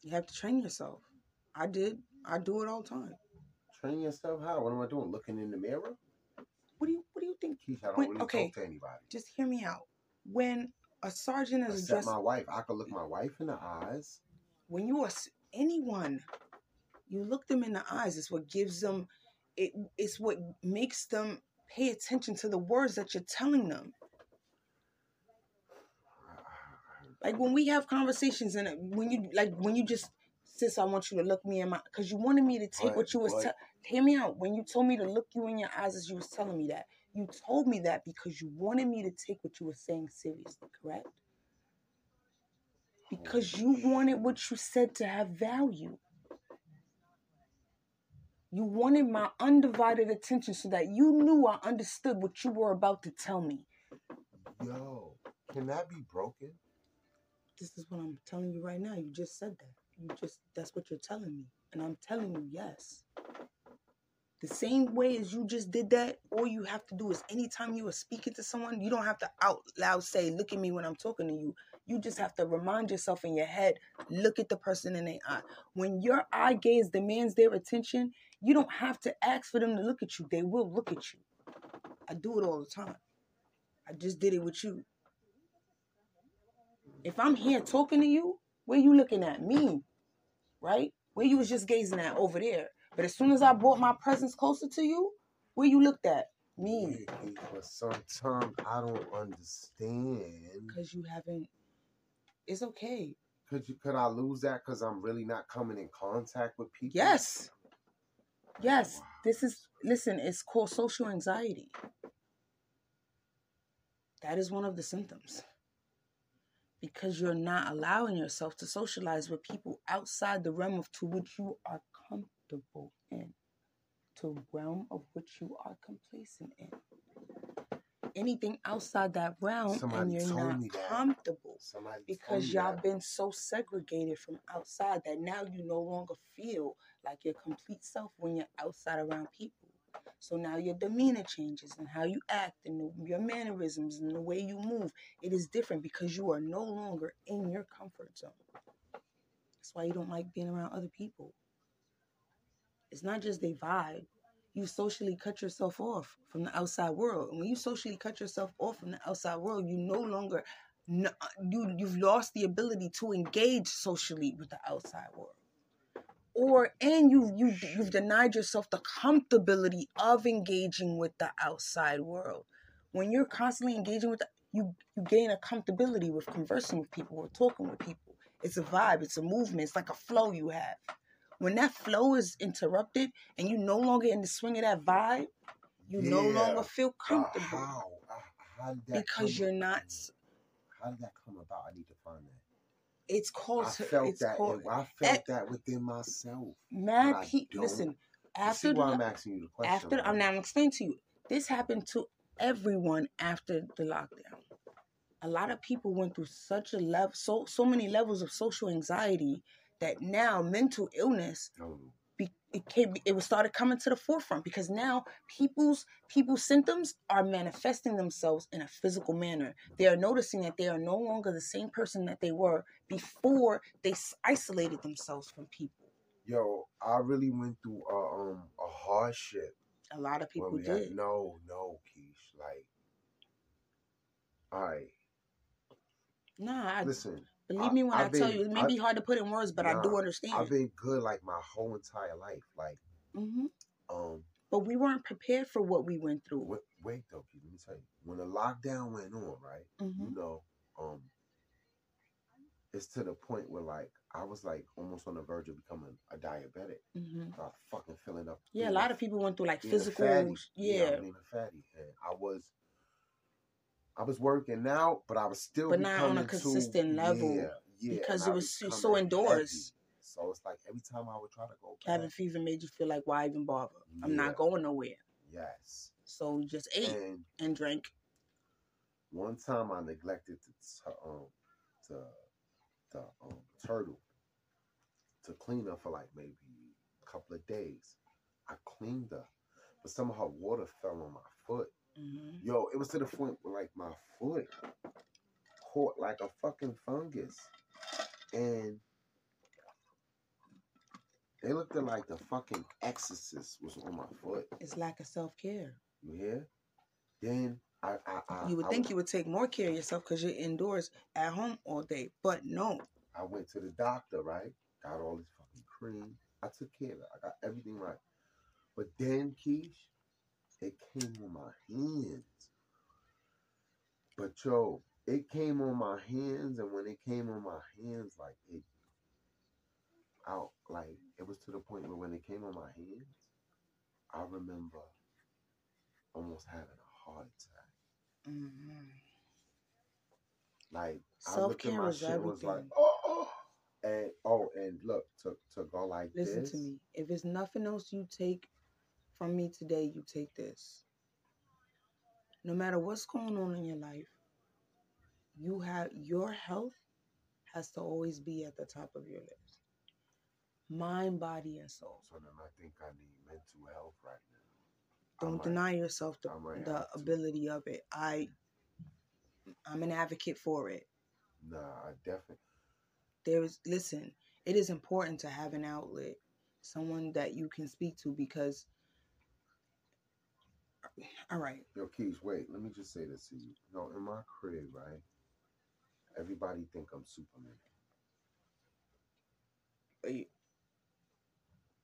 you have to train yourself i did i do it all the time Train yourself how? What am I doing? Looking in the mirror? what do you what do you think Keisha, I don't When- really okay. talk to anybody. just hear me out when a sergeant is Except addressing my wife. I could look my wife in the eyes. when you are anyone you look them in the eyes it's what gives them it it's what makes them pay attention to the words that you're telling them like when we have conversations and uh, when you like when you just sis i want you to look me in my because you wanted me to take But- what you was but- te- hear me out when you told me to look you in your eyes as you was telling me that you told me that because you wanted me to take what you were saying seriously correct because you wanted what you said to have value you wanted my undivided attention so that you knew i understood what you were about to tell me Yo, can that be broken? this is what I'm telling you right now. You just said that. You just that's what you're telling me. And I'm telling you yes. The same way as you just did that, all you have to do is anytime you are speaking to someone, you don't have to out loud say, Look at me when I'm talking to you. You just have to remind yourself in your head, look at the person in their eye. When your eye gaze demands their attention, you don't have to ask for them to look at you. They will look at you. I do it all the time. I just did it with you. If I'm here talking to you, where you looking at? Me, right? Where you was just gazing at over there. But as soon as I brought my presence closer to you, where you looked at? Me. But sometimes I don't understand. Because you haven't. It's okay. Could you could I lose that because I'm really not coming in contact with people? Yes. Yes. This is listen, it's called social anxiety. That is one of the symptoms. Because you're not allowing yourself to socialize with people outside the realm of to which you are comfortable in. To the realm of which you are complacent in. Anything outside that realm Somebody and you're not comfortable because y'all that. been so segregated from outside that now you no longer feel like your complete self when you're outside around people. So now your demeanor changes and how you act and your mannerisms and the way you move. It is different because you are no longer in your comfort zone. That's why you don't like being around other people. It's not just they vibe. You socially cut yourself off from the outside world. And when you socially cut yourself off from the outside world, you no longer you you've lost the ability to engage socially with the outside world. Or and you you you've denied yourself the comfortability of engaging with the outside world. When you're constantly engaging with the, you you gain a comfortability with conversing with people or talking with people. It's a vibe. It's a movement. It's like a flow you have when that flow is interrupted and you no longer in the swing of that vibe you no longer feel Uh, comfortable how? Uh, how did that because come you're not? How did that come about? I need to find that. it's called I felt it's that. called I felt that within myself. mad but I people don't. listen after the- I'm asking you the question. after right? I'm now explaining to you. This happened to everyone after the lockdown. A lot of people went through such a level, so so many levels of social anxiety that now mental illness Oh, be, it came it was started coming to the forefront because now people's people's symptoms are manifesting themselves in a physical manner. They are noticing that they are no longer the same person that they were before they isolated themselves from people. Yo, I really went through a um a hardship. A lot of people we had- did. no, no, Keish. Like, I. Nah, I, listen. Believe I- me when I, I've tell been- you, it may I- be hard to put in words, but I do understand. I've been good like my whole entire life. Like, hmm um, But we weren't prepared for what we went through. wait, wait though, let me tell you. When the lockdown went on, right? Mhm. You know, um, it's to the point where like I was like almost on the verge of becoming a diabetic. hmm I fucking filling up. Yeah, a lot of people went through like physical. fatty, you know, Yeah, being a fatty, and I was, I was working out, but I was still, But not on a becoming too- consistent level, yeah, yeah, because it was so- so indoors. heavy. So it's like every time I would try to go cabin back, fever made you feel like, why even bother? I'm not going nowhere. yes, So just ate and and drank. one time I neglected to um to the um turtle to clean her for like maybe a couple of days. I cleaned her, but some of her water fell on my foot. Hmm Yo, it was to the point where like my foot caught like a fucking fungus. And they looked at like the fucking exorcist was on my foot. It's lack of self care. You hear? Then I I, I You would I think you would take more care of yourself because you're indoors at home all day, but no. I went to the doctor, right? Got all this fucking cream. I took care of it. I got everything right. But then, Keish, it came on my hands. But yo, it came on my hands, and when it came on my hands, like it out, like it was to the point where when it came on my hands, I remember almost having a heart attack. hmm Like I Self looked at my shit and was like, oh, oh, and oh, and look to to go like Listen this. to me. If it's nothing else you take from me today, you take this. No matter what's going on in your life, you have your health has to always be at the top of your list. mind, body, and soul. So then I think I need mental health right now. Don't might- deny yourself the, the have to. ability of it. I I'm an advocate for it. Nah, I definitely. There is listen, it is important to have an outlet, someone that you can speak to because all right. Yo, Keys, wait. Let me just say this to you. No, in my crib, right? Everybody think I'm Superman. You-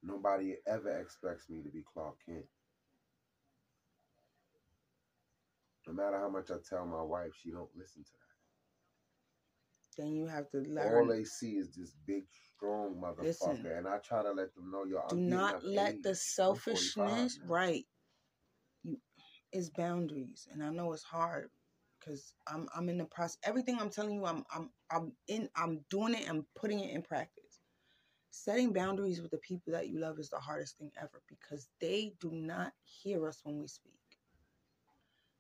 Nobody ever expects me to be Clark Kent. No matter how much I tell my wife, she don't listen to that. then you have to let All they see is this big, strong motherfucker, Listen. and I try to let them know, yo, I'm do not let the selfishness right is boundaries and i know it's hard because i'm i'm in the process everything i'm telling you i'm i'm i'm in i'm doing it i'm putting it in practice setting boundaries with the people that you love is the hardest thing ever because they do not hear us when we speak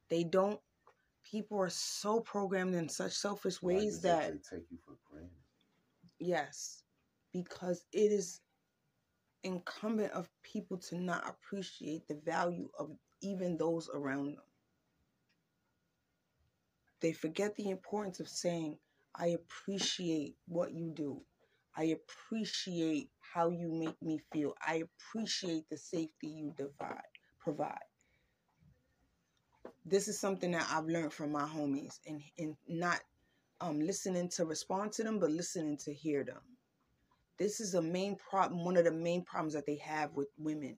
they don't people are so programmed in such selfish ways that they take you for granted. Yes, because it is incumbent of people to not appreciate the value of even those around them. They forget the importance of saying, I appreciate what you do. I appreciate how you make me feel. I appreciate the safety you divide, provide. This is something that I've learned from my homies and, and not um, listening to respond to them, but listening to hear them this is a main problem one of the main problems that they have with women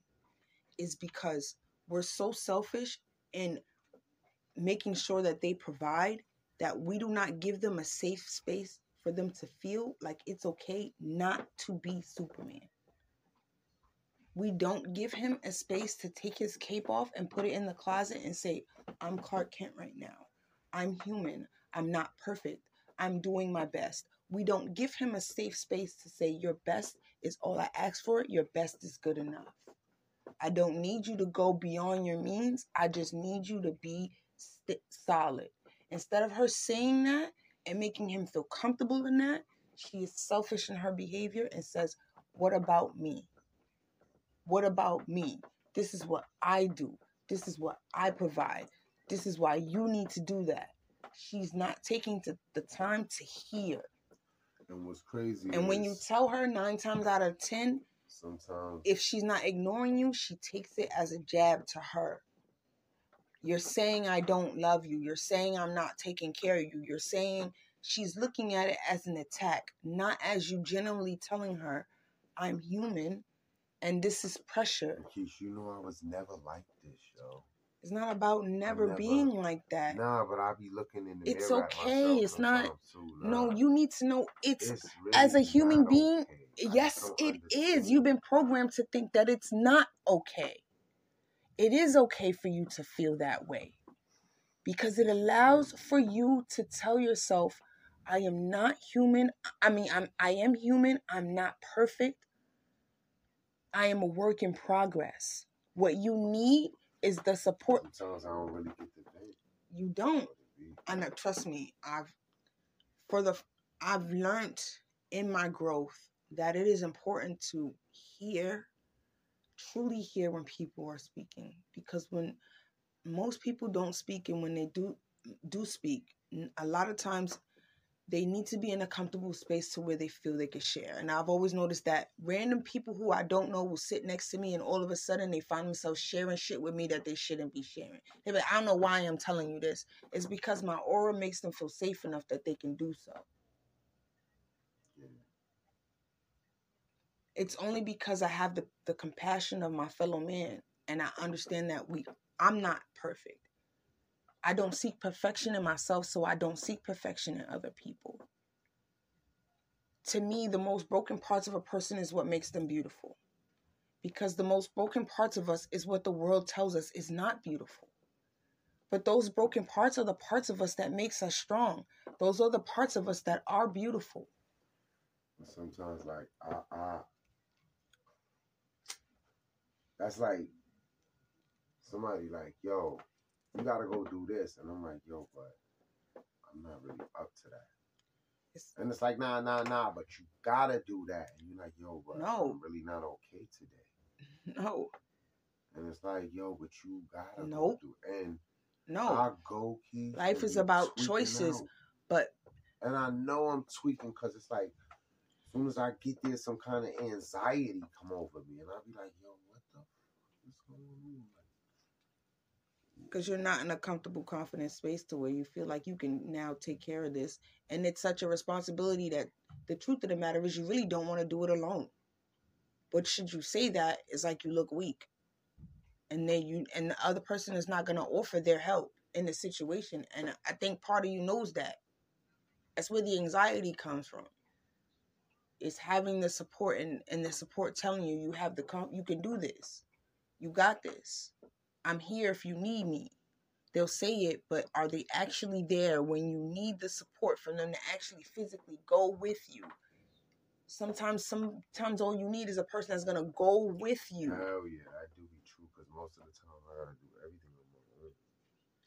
is because we're so selfish in making sure that they provide that we do not give them a safe space for them to feel like it's okay not to be superman. We don't give him a space to take his cape off and put it in the closet and say i'm clark kent right now. I'm human. I'm not perfect. I'm doing my best. We don't give him a safe space to say your best is all I ask for. Your best is good enough. I don't need you to go beyond your means. I just need you to be st- solid. Instead of her saying that and making him feel comfortable in that, she is selfish in her behavior and says, What about me? What about me? This is what I do. This is what I provide. This is why you need to do that. She's not taking the, the time to hear. And what's crazy And when you tell her nine times out of ten, sometimes if she's not ignoring you, she takes it as a jab to her. You're saying I don't love you. You're saying I'm not taking care of you. You're saying she's looking at it as an attack, not as you genuinely telling her, I'm human and this is pressure. Keisha, you know I was never like this, yo. It's not about never, never- being like that. Nah, but I be looking in the It's mirror at okay. It's not. too. No, you need to know it's, it's as a human being. okay. Yes, it is. You've been programmed to think that it's not okay. It is okay for you to feel that way because it allows for you to tell yourself, I am not human. I mean, I'm I am human. I'm not perfect. I am a work in progress. What you need is the support Sometimes I don't really get the vent. you don't. I know. Uh, trust me. I've for the I've learned in my growth that it is important to hear, truly hear when people are speaking, because when most people don't speak, and when they do do speak, a lot of times they need to be in a comfortable space to where they feel they can share. And I've always noticed that random people who I don't know will sit next to me and all of a sudden they find themselves sharing shit with me that they shouldn't be sharing. They're like, I don't know why I'm telling you this. It's because my aura makes them feel safe enough that they can do so. It's only because I have the, the compassion of my fellow man and I understand that we I'm not perfect. I don't seek perfection in myself, so I don't seek perfection in other people. To me, the most broken parts of a person is what makes them beautiful. Because the most broken parts of us is what the world tells us is not beautiful. But those broken parts are the parts of us that makes us strong. Those are the parts of us that are beautiful. Sometimes, like, I, I, that's like somebody like, yo, you gotta go do this, and I'm like, yo, but I'm not really up to that. and it's like, nah, nah, nah, but you gotta do that. And you're like, yo, but No. I'm really not okay today. No, And it's like, yo, but you gotta Nope. go do it. and no. I go keep Life is about choices, but and I know I'm tweaking because it's like as soon as I get there, some kind of anxiety come over me, and I'll be like, yo, what the f- because you're not in a comfortable, confident space to where you feel like you can now take care of this, and it's such a responsibility that the truth of the matter is you really don't want to do it alone. But should you say that, it's like you look weak, and then you and the other person is not going to offer their help in the situation, and I think part of you knows that. That's where the anxiety comes from. It's having the support and, and the support telling you you have the com- you can do this, you got this. I'm here if you need me. They'll say it, but are they actually there when you need the support from them to actually physically go with you? Sometimes, sometimes all you need is a person that's gonna go with you. Hell yeah, that do be true because most of the time I gotta do everything on my own.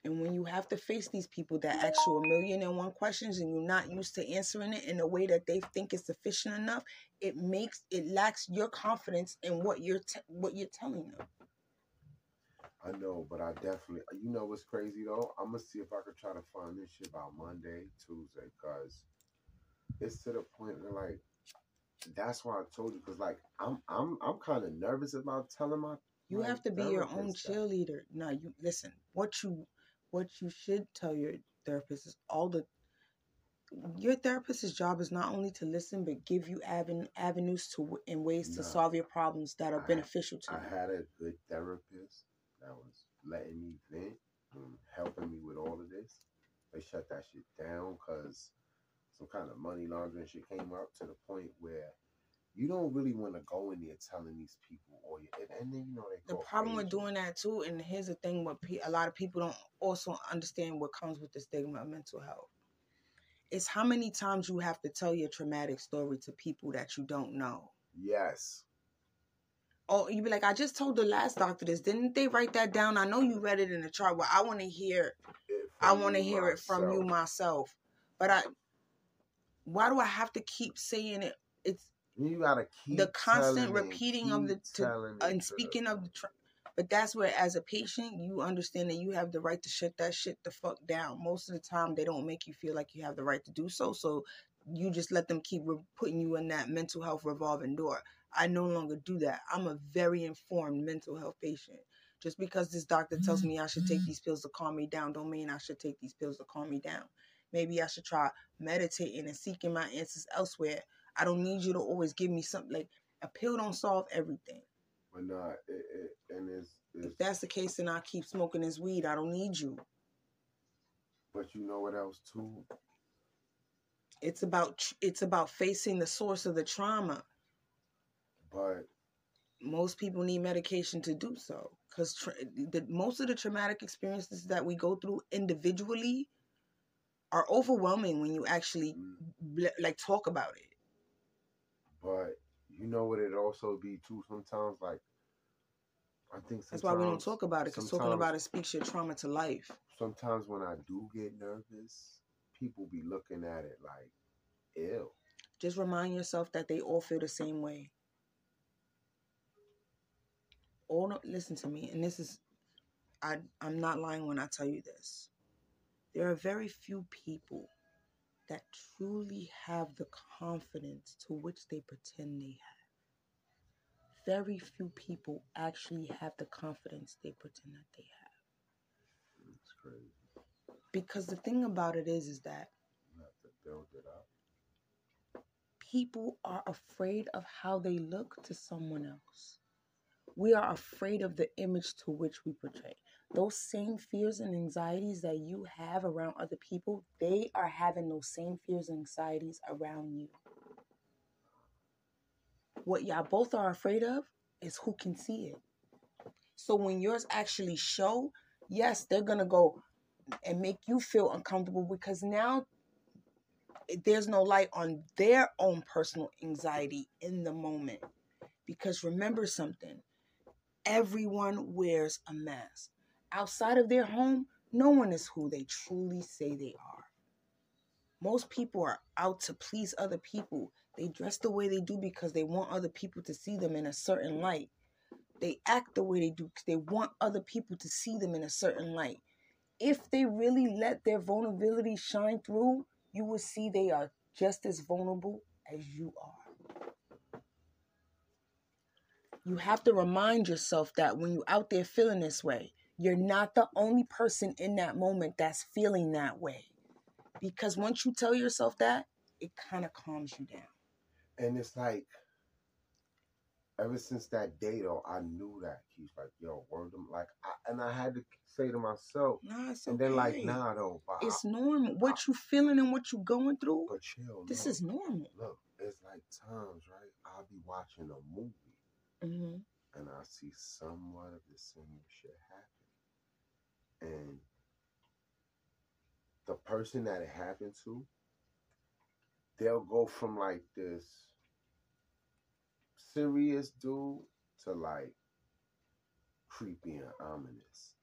And when you have to face these people that ask you a million and one questions and you're not used to answering it in a way that they think is sufficient enough, it makes it lacks your confidence in what you're te- what you're telling them. I know, but I definitely, uh, you know what's crazy though? I'm gonna see if I could try to find this shit by Monday, Tuesday, cause it's to the point where like, that's why I told you, cause like I'm I'm I'm kind of nervous about telling my. You my have to be your own that. cheerleader. No, you listen. What you what you should tell your therapist is all the your therapist's job is not only to listen but give you aven, avenues to and ways to solve your problems that are I- beneficial to I you. had a good therapist that was letting me vent and helping me with all of this. They shut that shit down because some kind of money laundering shit came up to the point where you don't really want to go in there telling these people or you, and, and then you know they The problem with doing that too, and here's the thing: what pe- a lot of people don't also understand what comes with the stigma of mental health. It's how many times you have to tell your traumatic story to people that you don't know. Yes. Oh, you be like, I just told the last doctor this. Didn't they write that down? I know you read it in the chart. Well, I want to hear. It I want to hear it from you myself. myself. But I, why do I have to keep saying it? It's You gotta keep the constant it, repeating of the to, and speaking of the. But that's where, as a patient, you understand that you have the right to shut that shit the fuck down. Most of the time, they don't make you feel like you have the right to do so. So you just let them keep re- putting you in that mental health revolving door. I no longer do that. I'm a very informed mental health patient. Just because this doctor tells mm-hmm, me I should take mm-hmm. these pills to calm me down, don't mean I should take these pills to calm me down. Maybe I should try meditating and seeking my answers elsewhere. I don't need you to always give me something like a pill don't solve everything. But not, it, it, and it's, it's If that's the case, then I keep smoking this weed. I don't need you. but you know what else too? It's about it's about facing the source of the trauma. But Most people need medication to do so because tra- the most of the traumatic experiences that we go through individually are overwhelming when you actually Mm. like talk about it. but you know what it also be too sometimes like I think That's why we don't talk about it because talking about it speaks your trauma to life. sometimes when I do get nervous, people be looking at it like, ew. Just remind yourself that they all feel the same way. All listen to me, and this is, I I'm not lying when I tell you this. There are very few people that truly have the confidence to which they pretend they have. Very few people actually have the confidence they pretend that they have. It's crazy. Because the thing about it is, is that have to build it up. people are afraid of how they look to someone else. We are afraid of the image to which we portray. Those same fears and anxieties that you have around other people, they are having those same fears and anxieties around you. What y'all both are afraid of is who can see it. So when yours actually show, yes, they're gonna go and make you feel uncomfortable because now there's no light on their own personal anxiety in the moment. Because remember something everyone wears a mask. Outside of their home, no one is who they truly say they are. Most people are out to please other people. They dress the way they do because they want other people to see them in a certain light. They act the way they do because they want other people to see them in a certain light. If they really let their vulnerability shine through, you will see they are just as vulnerable as you are. You have to remind yourself that when you're out there feeling this way, you're not the only person in that moment that's feeling that way. Because once you tell yourself that, it kind of calms you down. And it's like, ever since that day though, I knew that he's like, yo, word them like, I, and I had to say to myself, Nah, it's and then like, nah though, It's normal. What you feeling and what you going through, but chill. this no. is normal. look. It's like times, right? I'll be watching a movie hmm and I see somewhat of the same shit happen, and the person that it happened to, they'll go from like this serious dude to like creepy and ominous.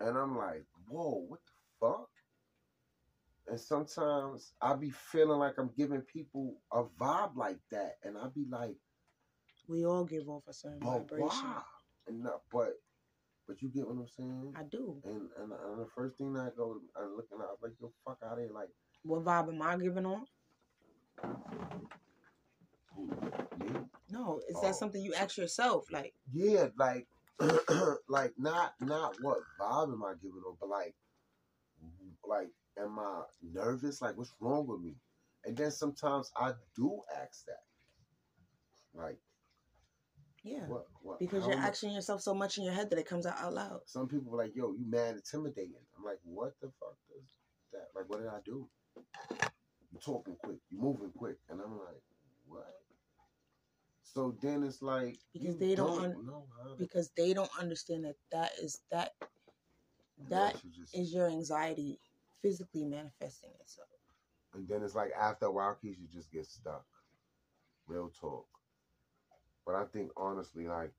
And I'm like, whoa, what the fuck? And sometimes I be feeling like I'm giving people a vibe like that. And I be like, We all give off a certain but vibration. why? And not, but but you get what I'm saying? I do. And, and and the first thing I go and looking at, I'm like, yo, fuck out of here. Like, What vibe am I giving off? No, is Oh. that something you ask yourself? Like, Yeah, like, like not not what vibe am I giving off, but like, like, am I nervous? Like, what's wrong with me? And then sometimes I do ask that, like, yeah, what, what? because you're asking yourself so much in your head that it comes out out loud. Some people are like, yo, you mad intimidating. I'm like, what the fuck does that? Like, what did I do? You talking quick, you moving quick, and I'm like, what? So then it's like Because they don't un- know how to Because they don't understand that that is that that just- is your anxiety physically manifesting itself. And then it's like after a while, Keisha you just get stuck. Real talk. But I think honestly, like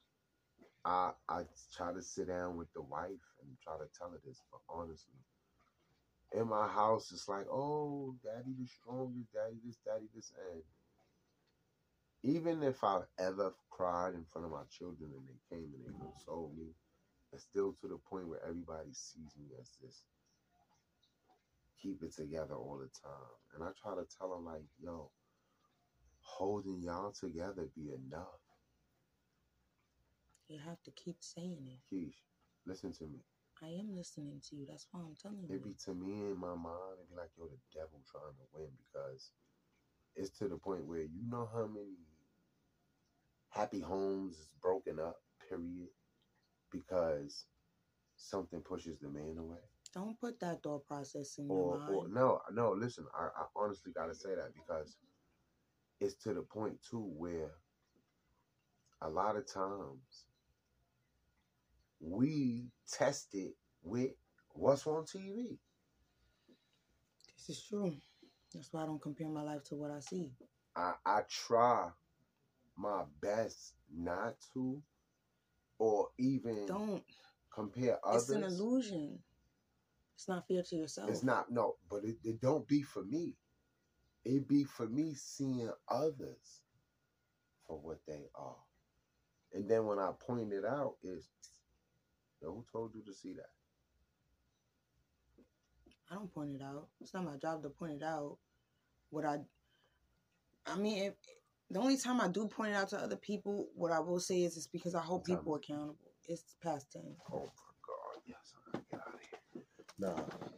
I I try to sit down with the wife and try to tell her this, but honestly, in my house, it's like, oh, daddy the strongest, daddy this, daddy this, and even if I've ever cried in front of my children and they came and they consoled me, it's still to the point where everybody sees me as this keep it together all the time. And I try to tell them like, yo, holding y'all together be enough. You have to keep saying it. Keish, listen to me. I am listening to you. That's why I'm telling you. It'd be to me in my mind, it'd be like, yo, the devil trying to win because it's to the point where you know how many happy homes is broken up, period, because something pushes the man away. Don't put that thought process in your mind. or no, no. Listen, I, I honestly gotta say that because it's to the point too where a lot of times we test it with what's on TV. This is true. That's why I don't compare my life to what I see. I I try my best not to, or even Don't. compare others. It's an illusion. It's not fair to yourself. It's not no, but it, it don't be for me. It be for me seeing others for what they are. And then when I point it out, is yo, who told you to see that? I don't point it out. It's not my job to point it out. What I, I mean, if, the only time I do point it out to other people, what I will say is it's because I hold people accountable. It's past ten. Oh my God, yes, I gotta get out of here. Nah,